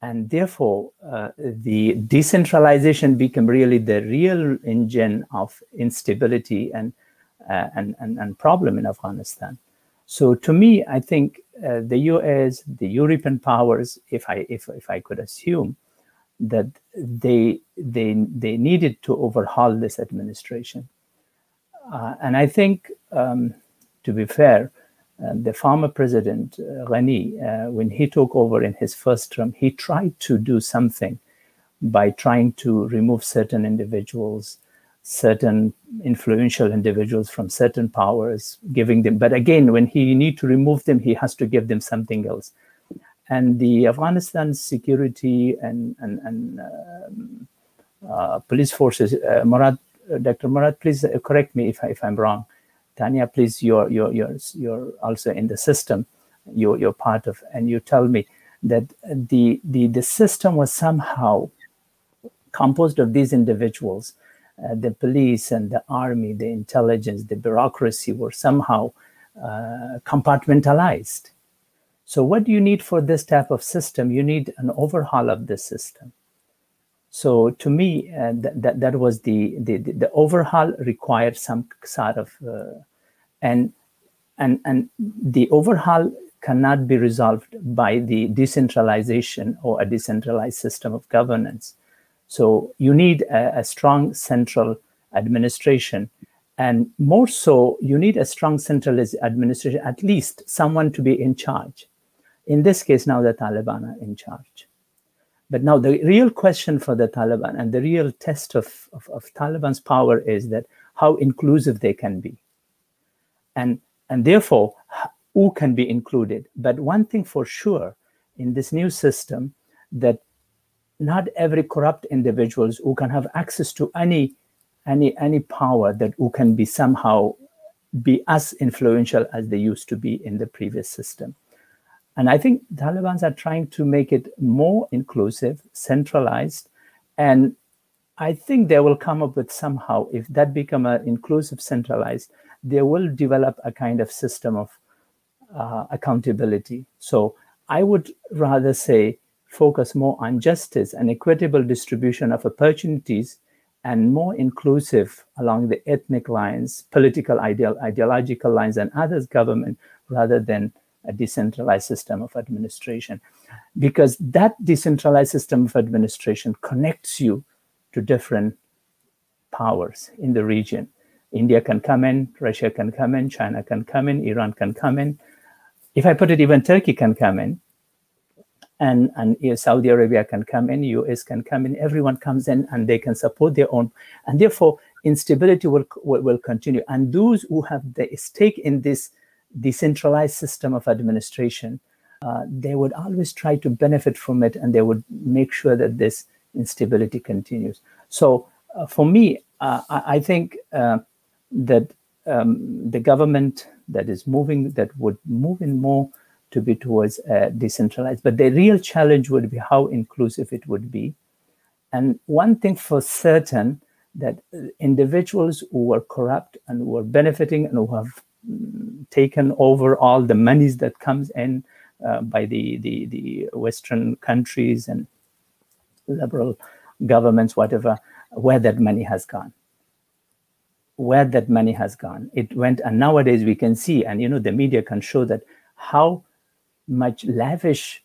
And therefore, uh, the decentralization became really the real engine of instability and uh, and, and, and problem in Afghanistan. So to me, I think uh, the US, the European powers, if I if, if I could assume that they they they needed to overhaul this administration, uh, and I think um, to be fair, uh, the former president uh, Ghani, uh, when he took over in his first term, he tried to do something by trying to remove certain individuals certain influential individuals from certain powers, giving them. But again, when he need to remove them, he has to give them something else. And the Afghanistan security and and, and um, uh, police forces, uh, Murad, Dr. Murad, please uh, correct me if, I, if I'm wrong. Tanya, please, you're you're you're you're also in the system. You're you're part of, and you tell me that the the the system was somehow composed of these individuals uh, the police and the army, the intelligence, the bureaucracy were somehow uh, compartmentalized. So, what do you need for this type of system? You need an overhaul of this system. So, to me, uh, that, that that was the, the the overhaul required some sort of uh, and and and the overhaul cannot be resolved by the decentralization or a decentralized system of governance. So you need a, a, strong central administration. And more so, you need a strong central administration, at least someone to be in charge. In this case, now the Taliban are in charge. But now the real question for the Taliban and the real test of, of, of Taliban's power is that how inclusive they can be. And, and therefore, who can be included. But one thing for sure in this new system that not every corrupt individuals who can have access to any any any power that who can be somehow be as influential as they used to be in the previous system. And I think Taliban's are trying to make it more inclusive, centralized, and I think they will come up with somehow, if that become an inclusive, centralized, they will develop a kind of system of uh, accountability. So I would rather say focus more on justice and equitable distribution of opportunities and more inclusive along the ethnic lines, political ideal, ideological lines, and others government rather than a decentralized system of administration. Because that decentralized system of administration connects you to different powers in the region. India can come in, Russia can come in, China can come in, Iran can come in, if I put it, even Turkey can come in, and and Saudi Arabia can come in, US can come in, everyone comes in, and they can support their own, and therefore instability will will, will continue. And those who have the stake in this decentralized system of administration, uh, they would always try to benefit from it, and they would make sure that this instability continues. So, uh, for me, uh, I, think uh, that um, the government that is moving that would move in more to be towards uh, decentralized. But the real challenge would be how inclusive it would be. And one thing for certain that individuals who were corrupt and who were benefiting and who have taken over all the monies that comes in uh, by the, the, the Western countries and liberal governments, whatever, where that money has gone where that money has gone. It went, and nowadays we can see, and you know, the media can show that how much lavish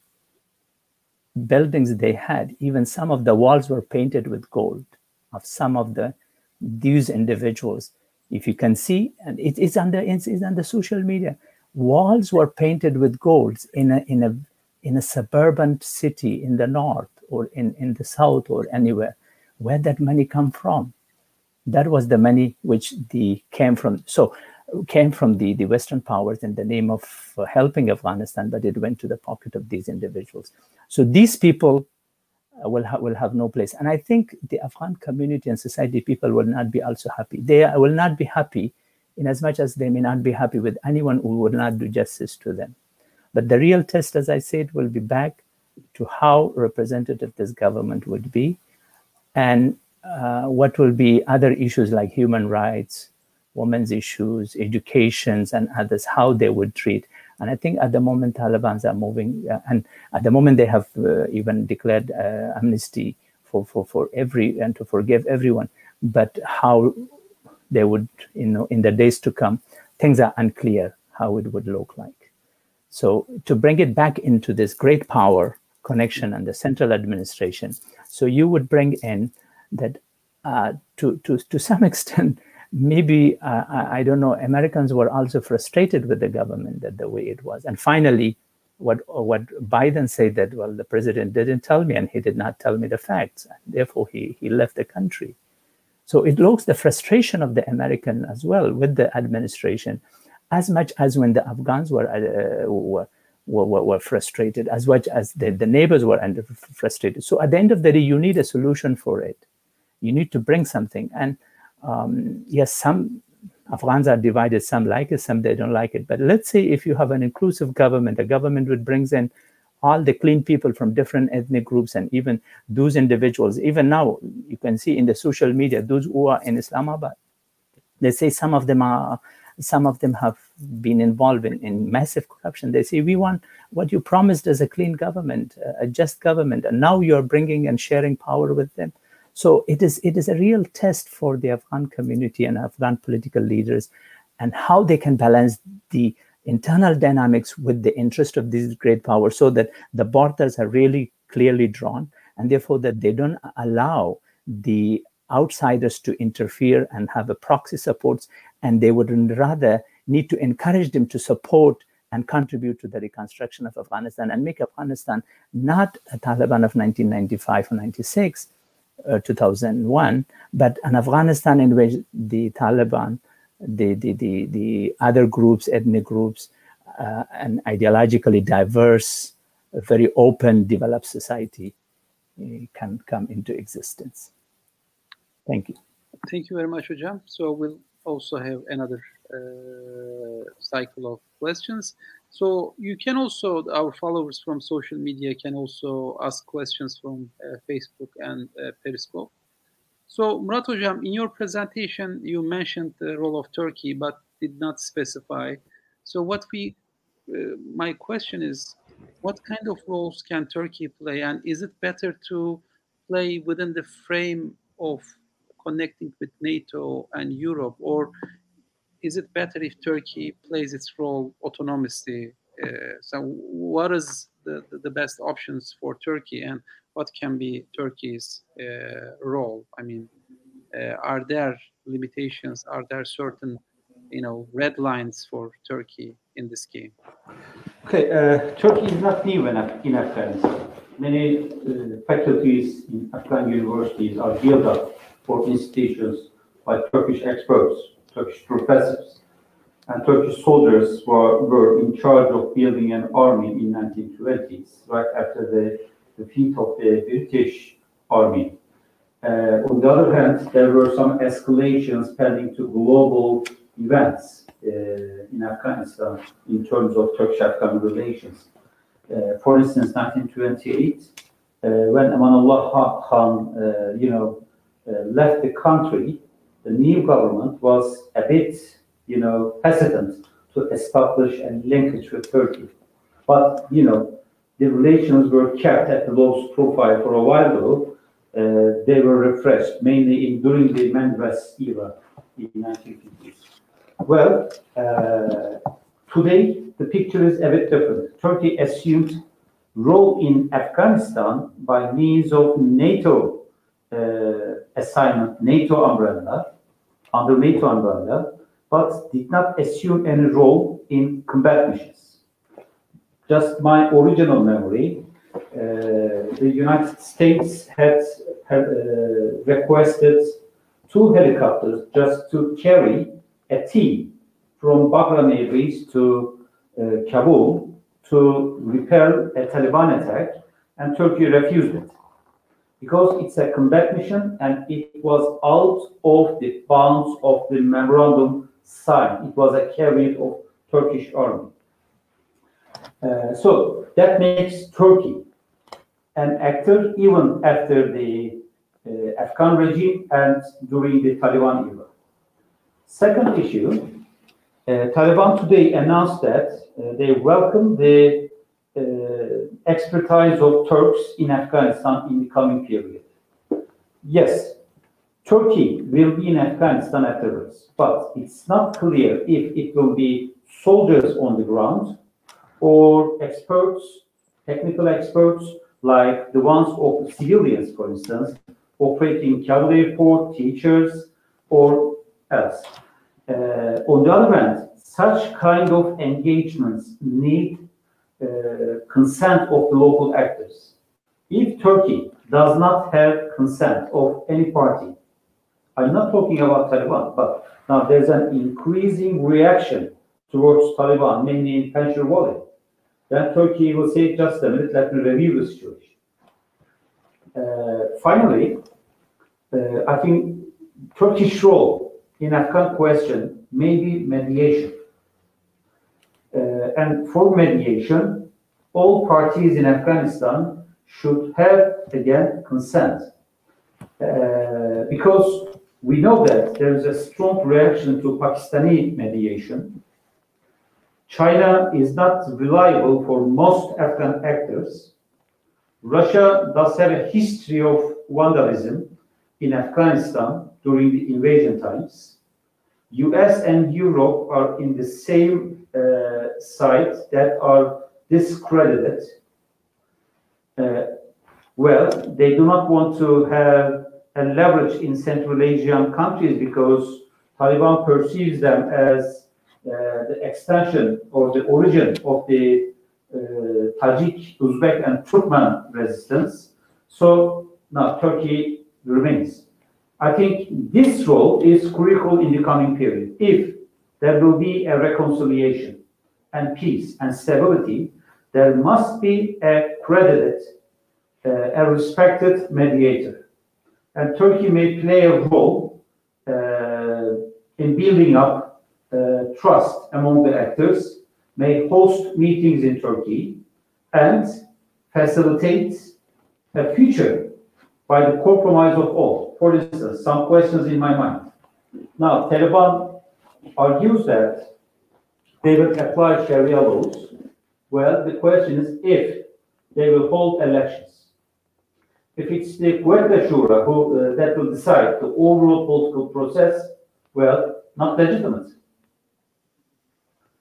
buildings they had. Even some of the walls were painted with gold of some of the these individuals. If you can see, and it is under it's, it's under social media, walls were painted with golds in a in a in a suburban city in the north or in, in the south or anywhere. Where that money come from? that was the money which the came from so came from the, the western powers in the name of uh, helping afghanistan but it went to the pocket of these individuals so these people will, ha- will have no place and i think the afghan community and society people will not be also happy they will not be happy in as much as they may not be happy with anyone who would not do justice to them but the real test as i said will be back to how representative this government would be and uh, what will be other issues like human rights, women's issues, educations, and others, how they would treat. And I think at the moment, Taliban's are moving, uh, and at the moment they have uh, even declared uh, amnesty for, for, for every and to forgive everyone. But how they would, you know, in the days to come, things are unclear how it would look like. So to bring it back into this great power connection and the central administration, so you would bring in that uh, to, to, to some extent, maybe, uh, I, don't know, Americans were also frustrated with the government that the way it was. And finally, what, what Biden said that, well, the president didn't tell me and he did not tell me the facts. Therefore, he, he left the country. So it looks the frustration of the American as well with the administration, as much as when the Afghans were, uh, were were, were, were, frustrated as much as the, the neighbors were under frustrated. So at the end of the day, you need a solution for it you need to bring something. And um, yes, some Afghans are divided. Some like it, some they don't like it. But let's say if you have an inclusive government, a government which brings in all the clean people from different ethnic groups and even those individuals. Even now, you can see in the social media those who are in Islamabad. They say some of them are some of them have been involved in, in massive corruption. They say, we want what you promised as a clean government, a just government, and now you're bringing and sharing power with them. So it is it is a real test for the Afghan community and Afghan political leaders and how they can balance the internal dynamics with the interest of these great powers so that the borders are really clearly drawn and therefore that they don't allow the outsiders to interfere and have a proxy supports and they would rather need to encourage them to support and contribute to the reconstruction of afghanistan and make afghanistan not a taliban of 1995 or 96 uh, 2001 but an afghanistan in which the taliban the the the, the other groups ethnic groups uh, an ideologically diverse very open developed society uh, can come into existence Thank you. Thank you very much, Hojam. So we'll also have another uh, cycle of questions. So you can also, our followers from social media can also ask questions from uh, Facebook and uh, Periscope. So Murat Hojam, in your presentation, you mentioned the role of Turkey, but did not specify. So what we, uh, my question is, what kind of roles can Turkey play, and is it better to play within the frame of connecting with NATO and Europe, or is it better if Turkey plays its role autonomously? Uh, so, what is the, the, best options for Turkey, and what can be Turkey's uh, role? I mean, uh, are there limitations? Are there certain, you know, red lines for Turkey in this game? Okay, uh, Turkey is not new in, in Afghanistan. Many uh, faculties in Afghan universities are built up for institutions by Turkish experts, Turkish professors, and Turkish soldiers were, were in charge of building an army in 1920s, right after the defeat of the British army. Uh, on the other hand, there were some escalations pending to global events uh, in Afghanistan in terms of Turkish-Afghan relations. Uh, for instance, 1928, uh, when Amanullah Khan, uh, you know, uh, left the country, the new government was a bit, you know, hesitant to establish a linkage with Turkey. But, you know, the relations were kept at the lowest profile for a while though. Uh, they were refreshed, mainly in, during the Menderes era in 1950s. Well, uh, today the picture is a bit different. Turkey assumed role in Afghanistan by means of NATO uh, assignment NATO umbrella, under NATO umbrella, but did not assume any role in combat missions. Just my original memory, uh, the United States had, had uh, requested two helicopters just to carry a team from Bagram Air Base to uh, Kabul to repel a Taliban attack, and Turkey refused it because it's a combat mission and it was out of the bounds of the memorandum signed. It was a carrier of Turkish army. Uh, so that makes Turkey an actor even after the uh, Afghan regime and during the Taliban era. Second issue, uh, Taliban today announced that uh, they welcome the expertise of Turks in Afghanistan in the coming period. Yes, Turkey will be in Afghanistan afterwards, but it's not clear if it will be soldiers on the ground or experts, technical experts, like the ones of civilians, for instance, operating Kabul airport, teachers, or else. Uh, on the other hand, such kind of engagements need consent of the local actors. If Turkey does not have consent of any party, I'm not talking about Taliban, but now there's an increasing reaction towards Taliban, mainly in Panjshir Valley. Then Turkey will say, just a minute, let me review the situation. Uh, finally, uh, I think Turkish role in Afghan question may be mediation. Uh, and for mediation, all parties in Afghanistan should have, again, consent. Uh, because we know that there is a strong reaction to Pakistani mediation. China is not reliable for most Afghan actors. Russia does have a history of vandalism in Afghanistan during the invasion times. US and Europe are in the same uh, side that are discredited. Uh, well, they do not want to have a leverage in Central Asian countries because Taliban perceives them as uh, the extension or the origin of the Tajik, Uzbek, and Turkmen resistance. So now Turkey remains. I think this role is critical in the coming period. If there will be a reconciliation and peace and stability, there must be a credited, uh, a respected mediator. And Turkey may play a role uh, in building up uh, trust among the actors, may host meetings in Turkey, and facilitate a future by the compromise of all. For instance, some questions in my mind. Now, Taliban argues that they will apply Sharia laws. Well, the question is if they will hold elections. If it's the Quetta Shura who, uh, that will decide the overall political process, well, not legitimate.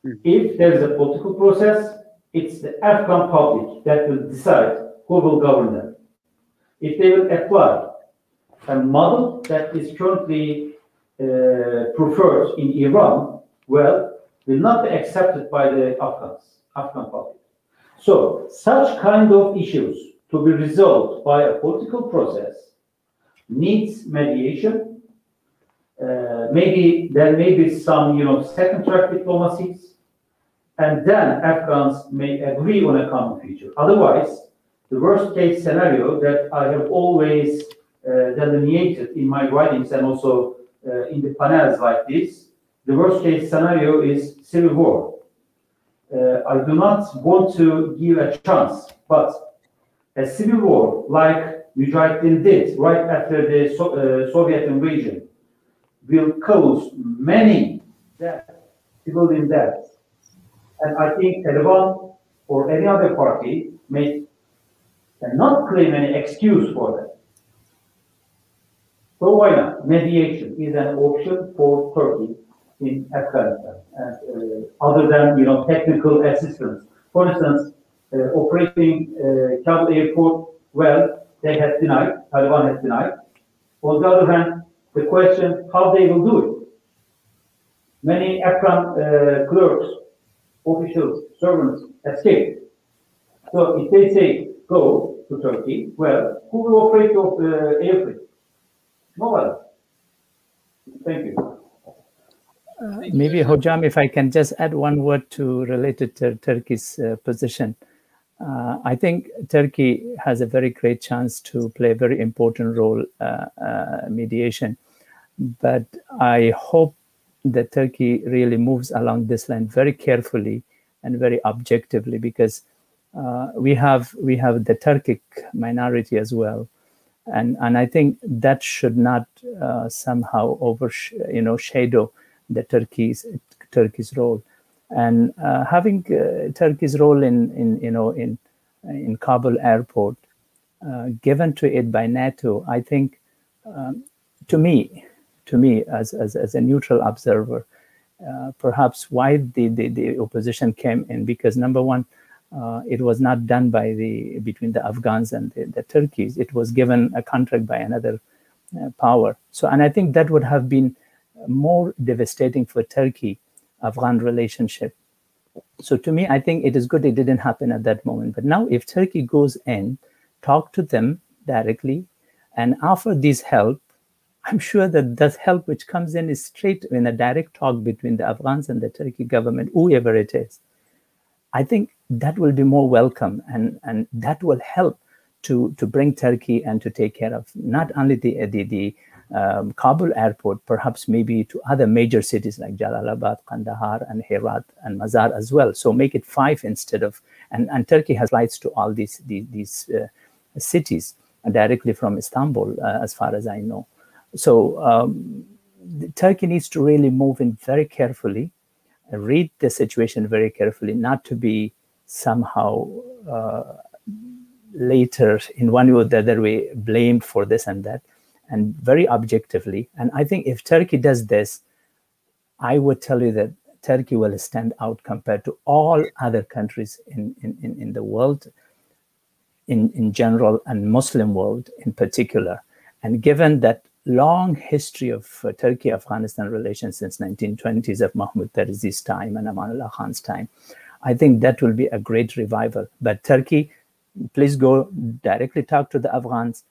Hmm. If there is a political process, it's the Afghan public that will decide who will govern them. If they will apply a model that is currently uh, preferred in Iran, well, will not be accepted by the Afghans, Afghan public. So, such kind of issues to be resolved by a political process needs mediation. Uh, maybe there may be some, you know, second track diplomacies, and then Afghans may agree on a common future. Otherwise, the worst case scenario that I have always uh, delineated in my writings and also uh, in the panels like this, the worst case scenario is civil war. Uh, I do not want to give a chance, but a civil war like Mujahideen did right after the so Soviet invasion will cause many deaths, civilian deaths. And I think Taliban or any other party may cannot claim any excuse for that. So why not? Mediation is an option for Turkey in Afghanistan, and, uh, other than you know technical assistance. For instance, uh, operating uh, Kabul airport, well, they have denied, Taliban has denied. On the other hand, the question how they will do it. Many Afghan uh, clerks, officials, servants escaped. So if they say go to Turkey, well, who will operate of uh, airframe? Nobody. Thank you. Maybe Hocam, if I can just add one word to related to Turkey's uh, position. Uh, I think Turkey has a very great chance to play a very important role uh, uh, mediation, but I hope that Turkey really moves along this line very carefully and very objectively because uh, we have we have the Turkic minority as well, and and I think that should not uh, somehow over you know shadow the Turkey's Turkey's role, and uh, having uh, Turkey's role in in you know in in Kabul airport uh, given to it by NATO, I think um, to me to me as as, as a neutral observer, uh, perhaps why the, the the opposition came in because number one. Uh, it was not done by the between the Afghans and the, the Turkeys. It was given a contract by another uh, power. So, and I think that would have been more devastating for Turkey Afghan relationship. So to me, I think it is good it didn't happen at that moment. But now, if Turkey goes in, talk to them directly, and offer this help, I'm sure that that help which comes in is straight in a direct talk between the Afghans and the Turkey government, whoever it is. I think that will be more welcome, and and that will help to to bring Turkey and to take care of not only the the, the um, Kabul airport, perhaps maybe to other major cities like Jalalabad, Kandahar, and Herat and Mazar as well. So make it five instead of, and, and Turkey has flights to all these these, these uh, cities directly from Istanbul, uh, as far as I know. So um, Turkey needs to really move in very carefully, read the situation very carefully, not to be somehow uh, later in one way or the other way blamed for this and that, and very objectively. And I think if Turkey does this, I would tell you that Turkey will stand out compared to all other countries in, in, in, the world in, in general and Muslim world in particular. And given that long history of uh, Turkey-Afghanistan relations since 1920s of Mahmoud Tarzi's time and Amanullah Khan's time, I think that will be a great revival. But Turkey, please go directly talk to the Afghans,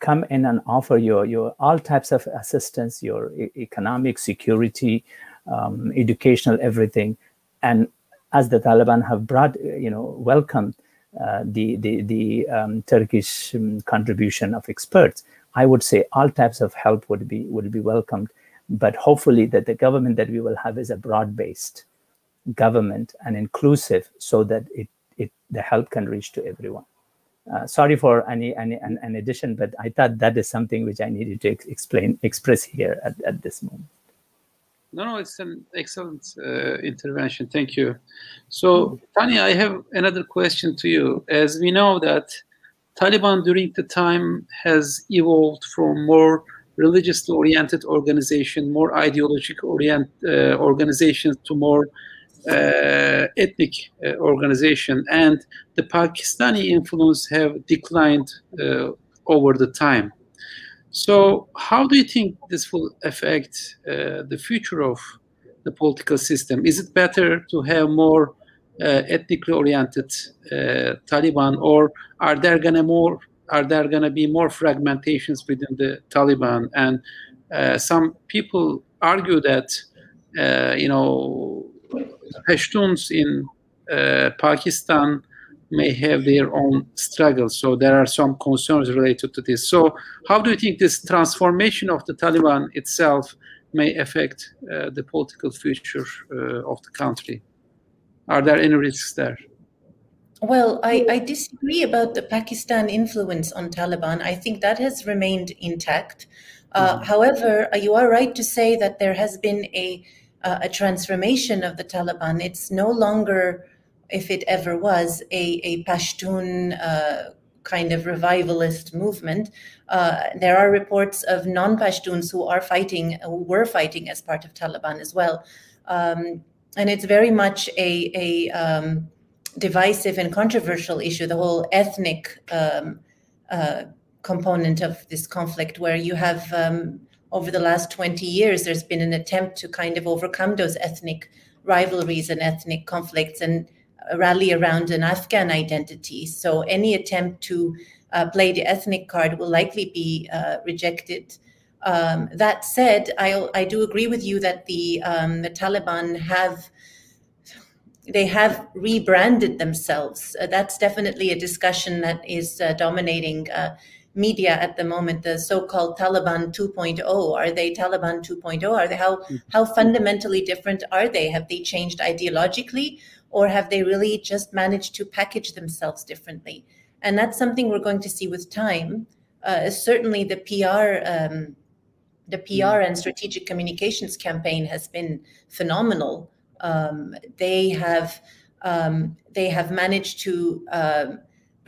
come in and offer your, your all types of assistance, your e- economic security, um, educational, everything. And as the Taliban have brought, you know, welcomed uh, the the, the um, Turkish um, contribution of experts, I would say all types of help would be would be welcomed. But hopefully, that the government that we will have is a broad-based government and inclusive, so that it, it the help can reach to everyone. Uh, sorry for any, any an, an addition, but I thought that is something which I needed to ex- explain express here at, at this moment. No, no, it's an excellent uh, intervention. Thank you. So, Tanya, I have another question to you. As we know that Taliban during the time has evolved from more religiously oriented organization, more ideological orient uh, organizations to more ethnic uh, organization, and the Pakistani influence have declined uh, over the time. So, how do you think this will affect uh, the future of the political system? Is it better to have more uh, ethnically oriented uh, Taliban, or are there gonna more are there gonna be more fragmentations within the Taliban? And uh, some people argue that uh, you know Pashtuns in uh, Pakistan may have their own struggles. So there are some concerns related to this. So how do you think this transformation of the Taliban itself may affect uh, the political future uh, of the country? Are there any risks there? Well, I, I, disagree about the Pakistan influence on Taliban. I think that has remained intact. Uh, mm-hmm. However, you are right to say that there has been a a transformation of the Taliban. It's no longer if it ever was, a, a Pashtun uh, kind of revivalist movement. Uh, there are reports of non-Pashtuns who are fighting, who were fighting as part of Taliban as well, um, and it's very much a, a um, divisive and controversial issue. The whole ethnic um, uh, component of this conflict, where you have um, over the last 20 years, there's been an attempt to kind of overcome those ethnic rivalries and ethnic conflicts and rally around an Afghan identity. So any attempt to uh, play the ethnic card will likely be uh, rejected. Um, that said, I, I do agree with you that the um, the Taliban have they have rebranded themselves. Uh, that's definitely a discussion that is uh, dominating uh, media at the moment. The so-called Taliban 2.0 are they Taliban 2.0? Are they how hmm. how fundamentally different are they? Have they changed ideologically, or have they really just managed to package themselves differently? And that's something we're going to see with time. Uh, certainly, the PR, um, the PR and strategic communications campaign has been phenomenal. Um, they have um, they have managed to uh,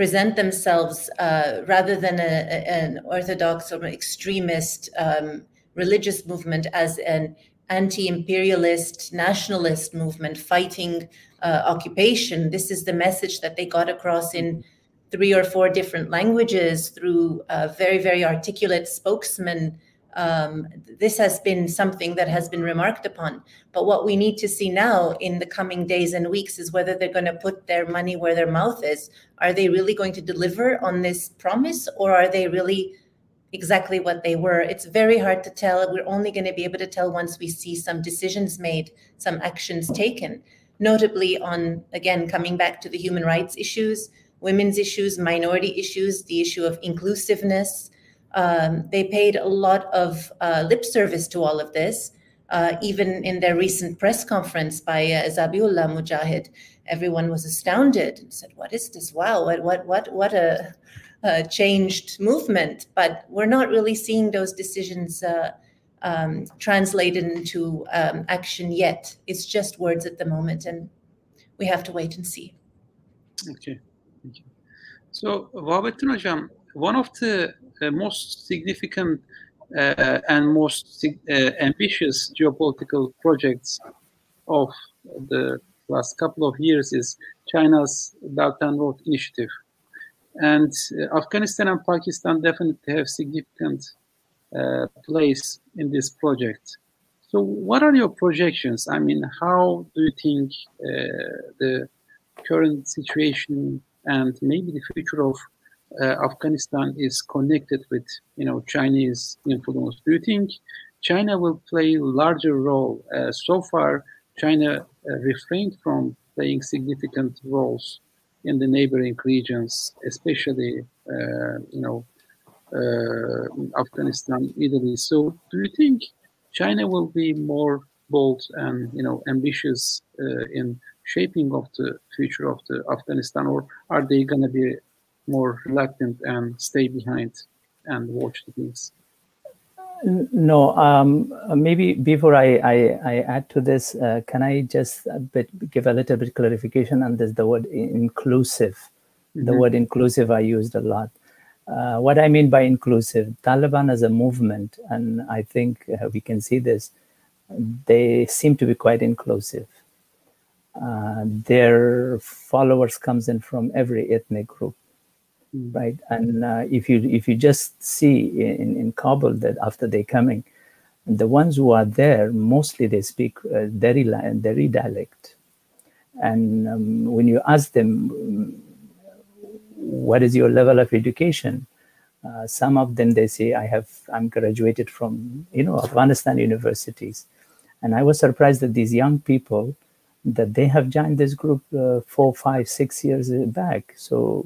present themselves uh, rather than a, an orthodox or extremist um, religious movement as an anti-imperialist nationalist movement fighting uh, occupation. This is the message that they got across in three or four different languages through very, very articulate spokesmen. Um, this has been something that has been remarked upon. But what we need to see now in the coming days and weeks is whether they're going to put their money where their mouth is. Are they really going to deliver on this promise, or are they really exactly what they were? It's very hard to tell. We're only going to be able to tell once we see some decisions made, some actions taken notably on, again, coming back to the human rights issues, women's issues, minority issues, the issue of inclusiveness. Um, they paid a lot of uh, lip service to all of this. Uh, even in their recent press conference by uh, Zabihullah Mujahid, everyone was astounded and said, "What is this? Wow! What what what what a uh, changed movement, but we're not really seeing those decisions uh, um, translated into um, action yet. It's just words at the moment, and we have to wait and see. Okay, thank you. So, Vahabettin Hocam, one of the most significant uh, and most uh, ambitious geopolitical projects of the last couple of years is China's Belt and Road Initiative. And uh, Afghanistan and Pakistan definitely have significant uh, place in this project. So, what are your projections? I mean, how do you think uh, the current situation and maybe the future of uh, Afghanistan is connected with, you know, Chinese influence? Do you think China will play a larger role? Uh, so far, China uh, refrained from playing significant roles in the neighboring regions, especially, uh, you know, uh, Afghanistan, Italy. So, do you think China will be more bold and, you know, ambitious uh, in shaping of the future of the Afghanistan, or are they going to be more reluctant and stay behind and watch the things? No, um, maybe before I, I, I, add to this, uh, can I just a bit, give a little bit clarification on this? The word inclusive, mm-hmm. the word inclusive I used a lot. Uh, what I mean by inclusive, Taliban as a movement, and I think uh, we can see this, they seem to be quite inclusive. Uh, their followers comes in from every ethnic group. Right? And uh, if you if you just see in, in Kabul that after they coming, the ones who are there mostly they speak uh, Dari Dari dialect, and um, when you ask them what is your level of education, uh, some of them they say I have I'm graduated from you know Afghanistan universities, and I was surprised that these young people that they have joined this group uh, four, five, six years back. So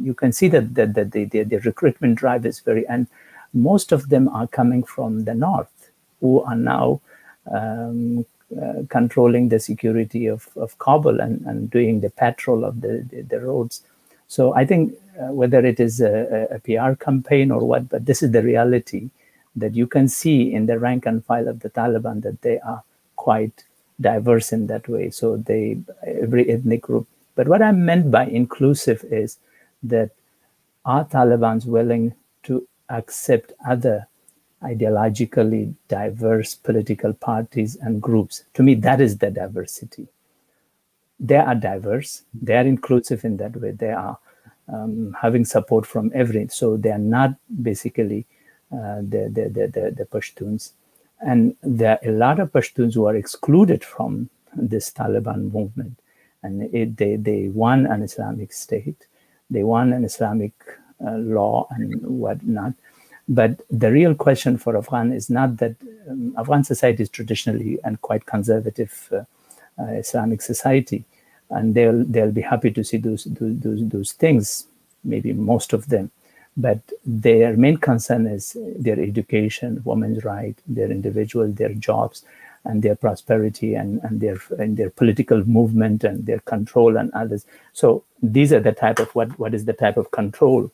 you can see that, that, that the, the, the, recruitment drive is very, and most of them are coming from the north who are now um, uh, controlling the security of, of Kabul and, and doing the patrol of the, the, the roads. So I think uh, whether it is a, a PR campaign or what, but this is the reality that you can see in the rank and file of the Taliban that they are quite diverse in that way. So they every ethnic group. But what I meant by inclusive is that are Taliban's willing to accept other ideologically diverse political parties and groups? To me, that is the diversity. They are diverse. They are inclusive in that way. They are um, having support from every. So they are not basically uh, the, the, the, the, the Pashtuns and there are a lot of Pashtuns who are excluded from this Taliban movement. And it, they, they won an Islamic state, they won an Islamic uh, law and whatnot. But the real question for Afghan is not that um, Afghan society is traditionally and quite conservative uh, uh, Islamic society, and they'll they'll be happy to see those those those things, maybe most of them but their main concern is their education, women's right, their individual, their jobs, and their prosperity, and, and their and their political movement, and their control, and others. So these are the type of what what is the type of control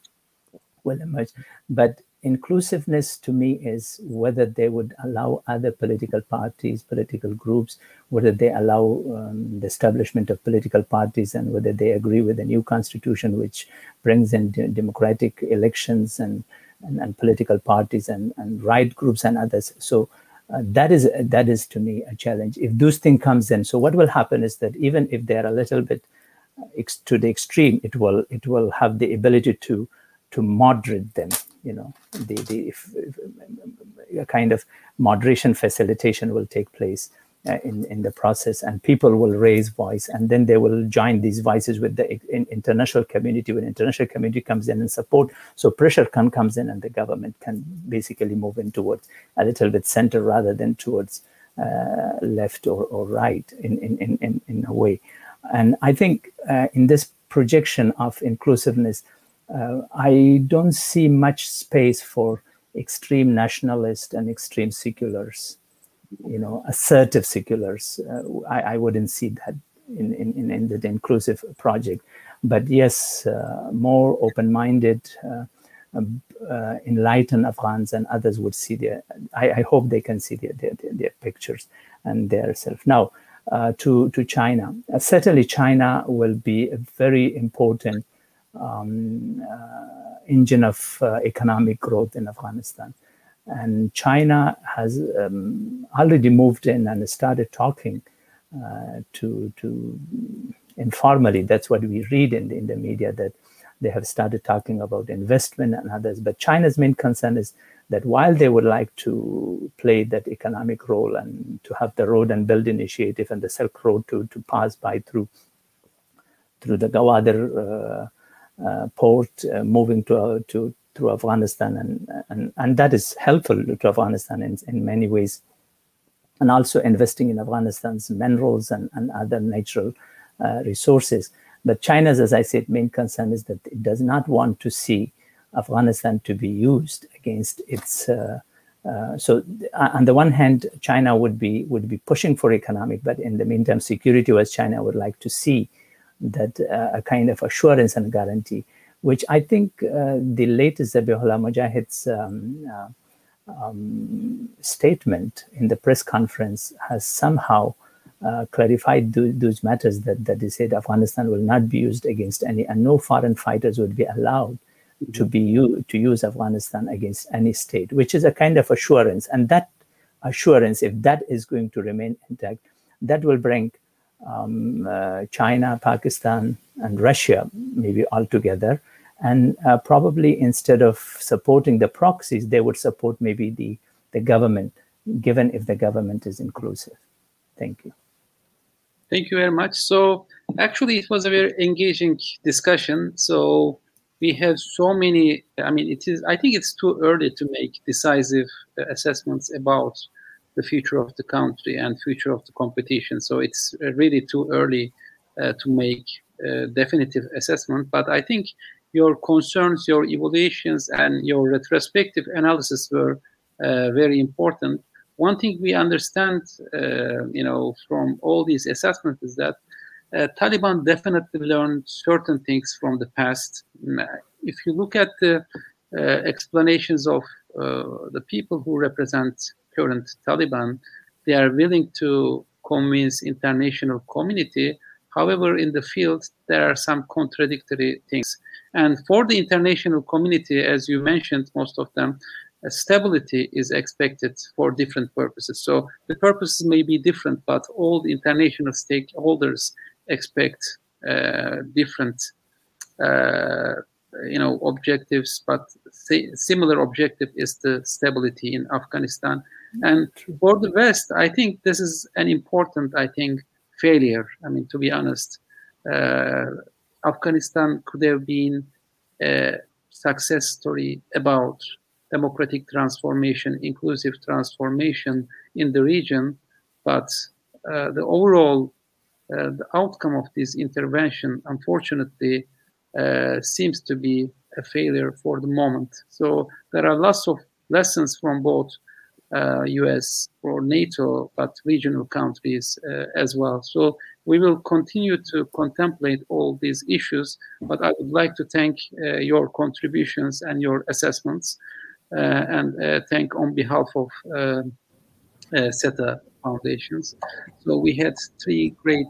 will emerge. But inclusiveness to me is whether they would allow other political parties, political groups, whether they allow um, the establishment of political parties, and whether they agree with the new constitution, which brings in de- democratic elections and, and, and, political parties and, and right groups and others. So uh, that is that is to me a challenge. If those things comes in, so what will happen is that even if they're a little bit uh, ex- to the extreme, it will it will have the ability to to moderate them you know the the if, if, a kind of moderation facilitation will take place uh, in in the process and people will raise voice and then they will join these voices with the in, international community. When international community comes in and support so pressure can comes in and the government can basically move in towards a little bit center rather than towards uh, left or, or right in, in in in a way. And i think uh, in this projection of inclusiveness uh, I don't see much space for extreme nationalists and extreme seculars, you know, assertive seculars. Uh, I, I, wouldn't see that in, in, in the inclusive project. But yes, uh, more open-minded, uh, um, uh, enlightened Afghans and others would see their. I, I hope they can see their, their, their pictures and their self. Now, uh, to to China, certainly China will be a very important um, uh, engine of economic growth in Afghanistan. And China has um, already moved in and started talking to to informally. That's what we read in the, in the media that they have started talking about investment and others. But China's main concern is that while they would like to play that economic role and to have the road and build initiative and the Silk Road to, to pass by through through the Gwadar uh, uh, port, uh, moving to uh, to through Afghanistan, and, and and that is helpful to Afghanistan in, in many ways, and also investing in Afghanistan's minerals and, and other natural uh, resources. But China's, as I said, main concern is that it does not want to see Afghanistan to be used against its. Uh, uh, so, uh, on the one hand, China would be would be pushing for economic, but in the meantime, security-wise, China would like to see that uh, a kind of assurance and guarantee, which I think uh, the latest Zabihullah Mujahid's um, uh, um, statement in the press conference has somehow uh, clarified th- those matters that, that they said Afghanistan will not be used against any, and no foreign fighters would be allowed mm-hmm. to be u- to use Afghanistan against any state, which is a kind of assurance. And that assurance, if that is going to remain intact, that will bring um, uh, China, Pakistan, and Russia maybe all together. And uh, probably instead of supporting the proxies, they would support maybe the, the government, given if the government is inclusive. Thank you. Thank you very much. So actually, it was a very engaging discussion. So we have so many. I mean, it is. I think it's too early to make decisive uh, assessments about the future of the country and future of the competition. So it's uh, really too early uh, to make a definitive assessment. But I think your concerns, your evaluations, and your retrospective analysis were uh, very important one thing we understand, uh, you know, from all these assessments is that uh, Taliban definitely learned certain things from the past. Mm, if you look at the uh, explanations of uh, the people who represent current Taliban, they are willing to convince international community. However, in the field, there are some contradictory things. And for the international community, as you mentioned, most of them, stability is expected for different purposes. So the purposes may be different, but all the international stakeholders expect uh, different, uh, you know, objectives. But similar objective is the stability in Afghanistan. And for the West, I think this is an important, I think, failure. I mean, to be honest, uh, Afghanistan could have been a success story about democratic transformation, inclusive transformation in the region. But uh, the overall uh, the outcome of this intervention, unfortunately, seems to be a failure for the moment. So there are lots of lessons from both US uh, or NATO, but regional countries uh, as well. So we will continue to contemplate all these issues, but I would like to thank uh, your contributions and your assessments. Uh, and uh, thank on behalf of uh, SETA Foundations. So we had three great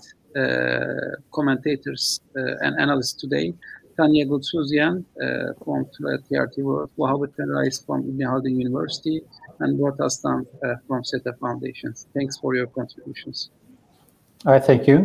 commentators and analysts today. Tanya Goudsouzian uh, from TRT World, Wahabuddin Ra'ees from Ibn Haldun University, and Murat Aslan uh, from SETA Foundations. Thanks for your contributions. I thank you.